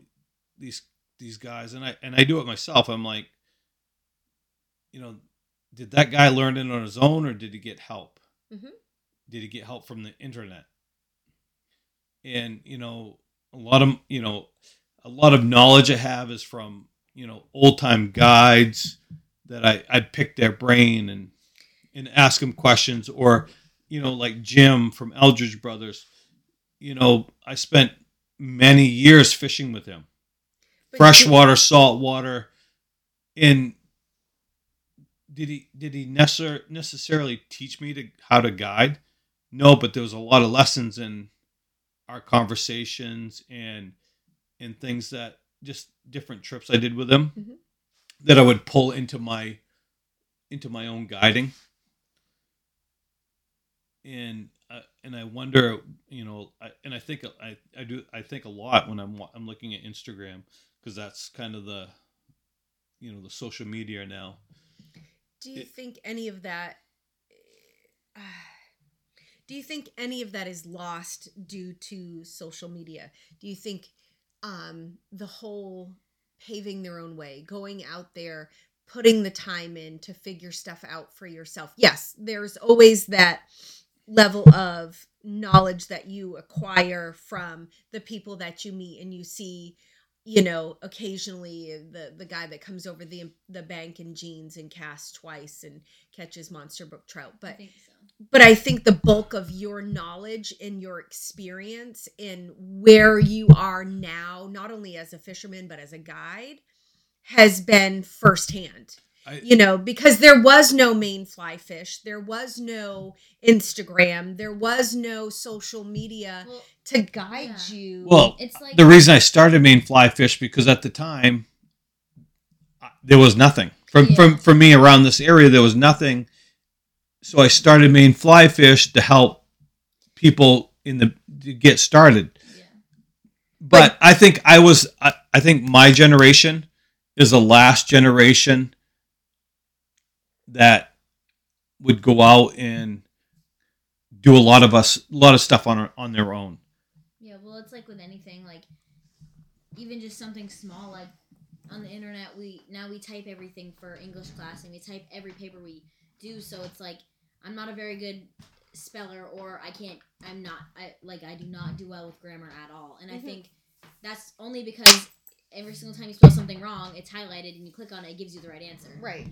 these these guys and I and I do it myself I'm like you know did that guy learn it on his own or did he get help Mhm. did he get help from the internet and you know a lot of you know a lot of knowledge I have is from you know old time guides that I I'd pick their brain and and ask them questions or you know like Jim from Eldredge Brothers you know I spent many years fishing with him. But fresh you- water salt water and did he did he necessar- necessarily teach me to how to guide? No but there was a lot of lessons in our conversations and and things that just different trips I did with him Mhm. that I would pull into my into my own guiding. And uh, and I wonder you know I, and I think I, I do I think a lot when I'm I'm looking at Instagram because that's kind of the you know the social media now Do you It- think any of that? Do you think any of that is lost due to social media? Do you think um, the whole paving their own way, going out there, putting the time in to figure stuff out for yourself? Yes, there's always that level of knowledge that you acquire from the people that you meet and you see you know occasionally the the guy that comes over the the bank in jeans and casts twice and catches monster brook trout I but think so. but i think the bulk of your knowledge and your experience in where you are now not only as a fisherman but as a guide has been firsthand I, you know because there was no Maine fly fish there was no instagram there was no social media Well, to guide Yeah. you well it's like the reason I started Maine fly fish because at the time uh, there was nothing from Yeah. from for me around this area there was nothing so I started Maine fly fish to help people in the to get started yeah. but I think I was I, I think my generation is the last generation that would go out and do a lot of us a lot of stuff on on their own. Yeah, well, it's like with anything, like even just something small, like on the internet, we now we type everything for English class, and we type every paper we do. So it's like I'm not a very good speller, or I can't. I'm not. I like I do not do well with grammar at all, and I Mhm. think that's only because every single time you spell something wrong, it's highlighted, and you click on it, it gives you the right answer. right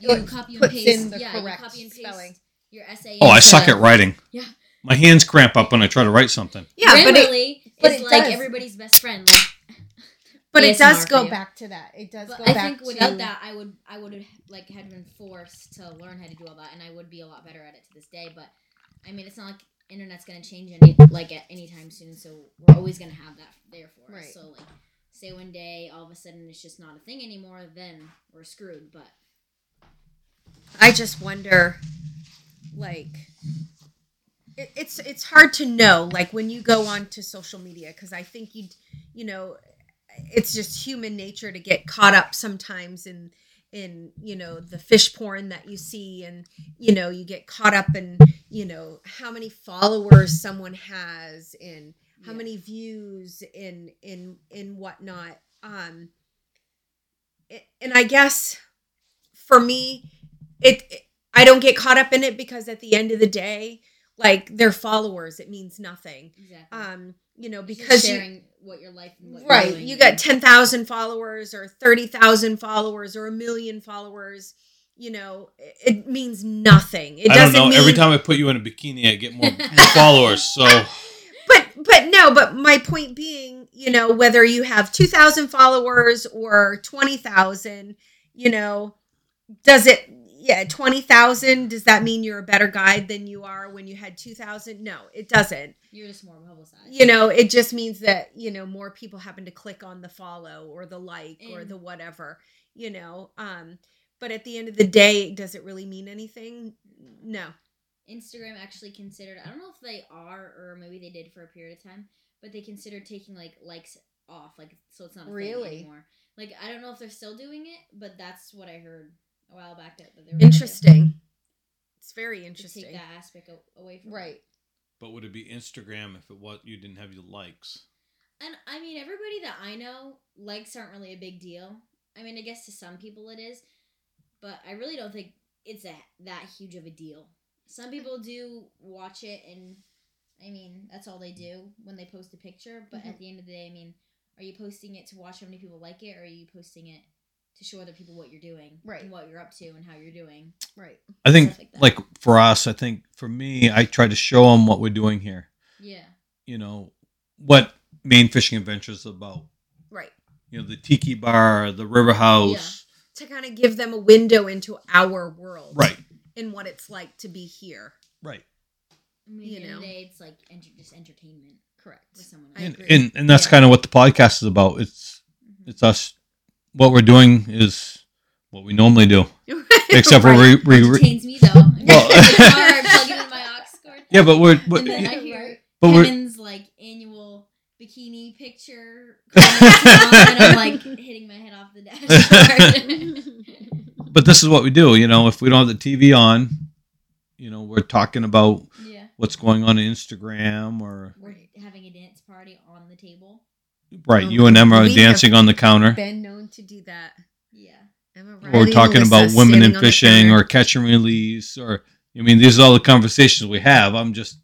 You, you copy and paste. in the yeah, correct you copy and paste spelling. your essay. Oh, I into- suck at writing. Yeah. My hands cramp up when I try to write something. yeah but it Grammarly but is it like does. everybody's best friend. Like, but it does go back to that it does But go I back think without to that, I would I would have like had been forced to learn how to do all that, and I would be a lot better at it to this day. But I mean, it's not like internet's gonna change any like at any time soon, so we're always gonna have that there for us. Right. So like, say one day all of a sudden it's just not a thing anymore, then we're screwed. But I just wonder, like, it, it's it's hard to know, like when you go on to social media, because I think you, you know, it's just human nature to get caught up sometimes in in you know the fish porn that you see and you know you get caught up in you know how many followers someone has and how Yeah. many views in in in whatnot um and i guess for me it, it i don't get caught up in it because at the end of the day like they're followers it means nothing exactly, um you know It's just because you sharing what your life, and what you're right you got 10,000 followers or 30,000 followers or a million followers you know it, it means nothing it I don't doesn't know. mean Every time I put you in a bikini, I get more, more followers. So but no but my point being you know whether you have 2000 followers or 20,000 you know does it yeah 20,000 does that mean you're a better guide than you are when you had 2000 no it doesn't. You're just more publicized. you know it just means that you know more people happen to click on the follow or the like or the whatever you know um but at the end of the day does it really mean anything? No Instagram actually considered I don't know if they are or maybe they did for a period of time, but they considered taking like likes off, like so it's not a Really? thing anymore. Like I don't know if they're still doing it, but that's what I heard a while back that, that they were interesting it's very interesting take that aspect away from it. right But would it be Instagram if it was you didn't have your likes? And I mean, everybody that I know, likes aren't really a big deal. I mean, I guess to some people it is, but I really don't think it's that that huge of a deal. Some people do watch it, and I mean, that's all they do when they post a picture. But at mm-hmm. the end of the day, I mean, are you posting it to watch how many people like it, or are you posting it to show other people what you're doing, Right. and what you're up to, and how you're doing? Right. I think, like like for us, I think for me, I try to show them what we're doing here. Yeah, You know what Maine Fishing Adventures is about. Right. You know the Tiki Bar, the River House. To kind of give them a window into our world. Right. And what it's like to be here. Right. I mean, You at the end of know. day, it's like enter- just entertainment Correct. for someone. I else. And, agree. and and that's Yeah. kind of what the podcast is about. It's Mhm. it's us. What we're doing is what we normally do, except for Right. we, we, we entertains me though. Well- in the car, plugging in my aux cord. yeah, but we're, but and then I hear Right. but we're Kevin's like annual bikini picture, and I'm like hitting my head off the dashboard. but this is what we do. You know, if we don't have the TV on, you know, we're talking about yeah, what's going on on Instagram or we're having a dance party on the table. right. Um, You and Emma are dancing on the counter. Been known to do that. Yeah, Emma Riley we're talking Alyssa about women standing in fishing or catch and release or I mean these are all the conversations we have. I'm just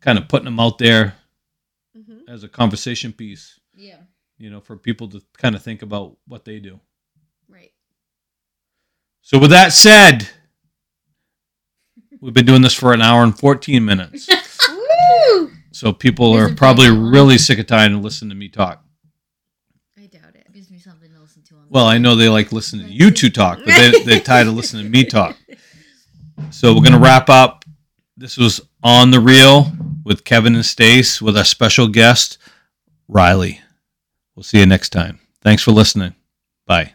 kind of putting them out there Mhm. as a conversation piece, yeah. you know, for people to kind of think about what they do. So with that said, we've been doing this for an hour and 14 minutes. So people are probably really sick of tired of listen to me talk. I doubt it. Gives me something to listen to on. Well, I know they like listening to you two talk, but they, they're tired of listening to me talk. So we're gonna wrap up. This was on the reel with Kevin and Stace with our special guest Riley. We'll see you next time. Thanks for listening. Bye.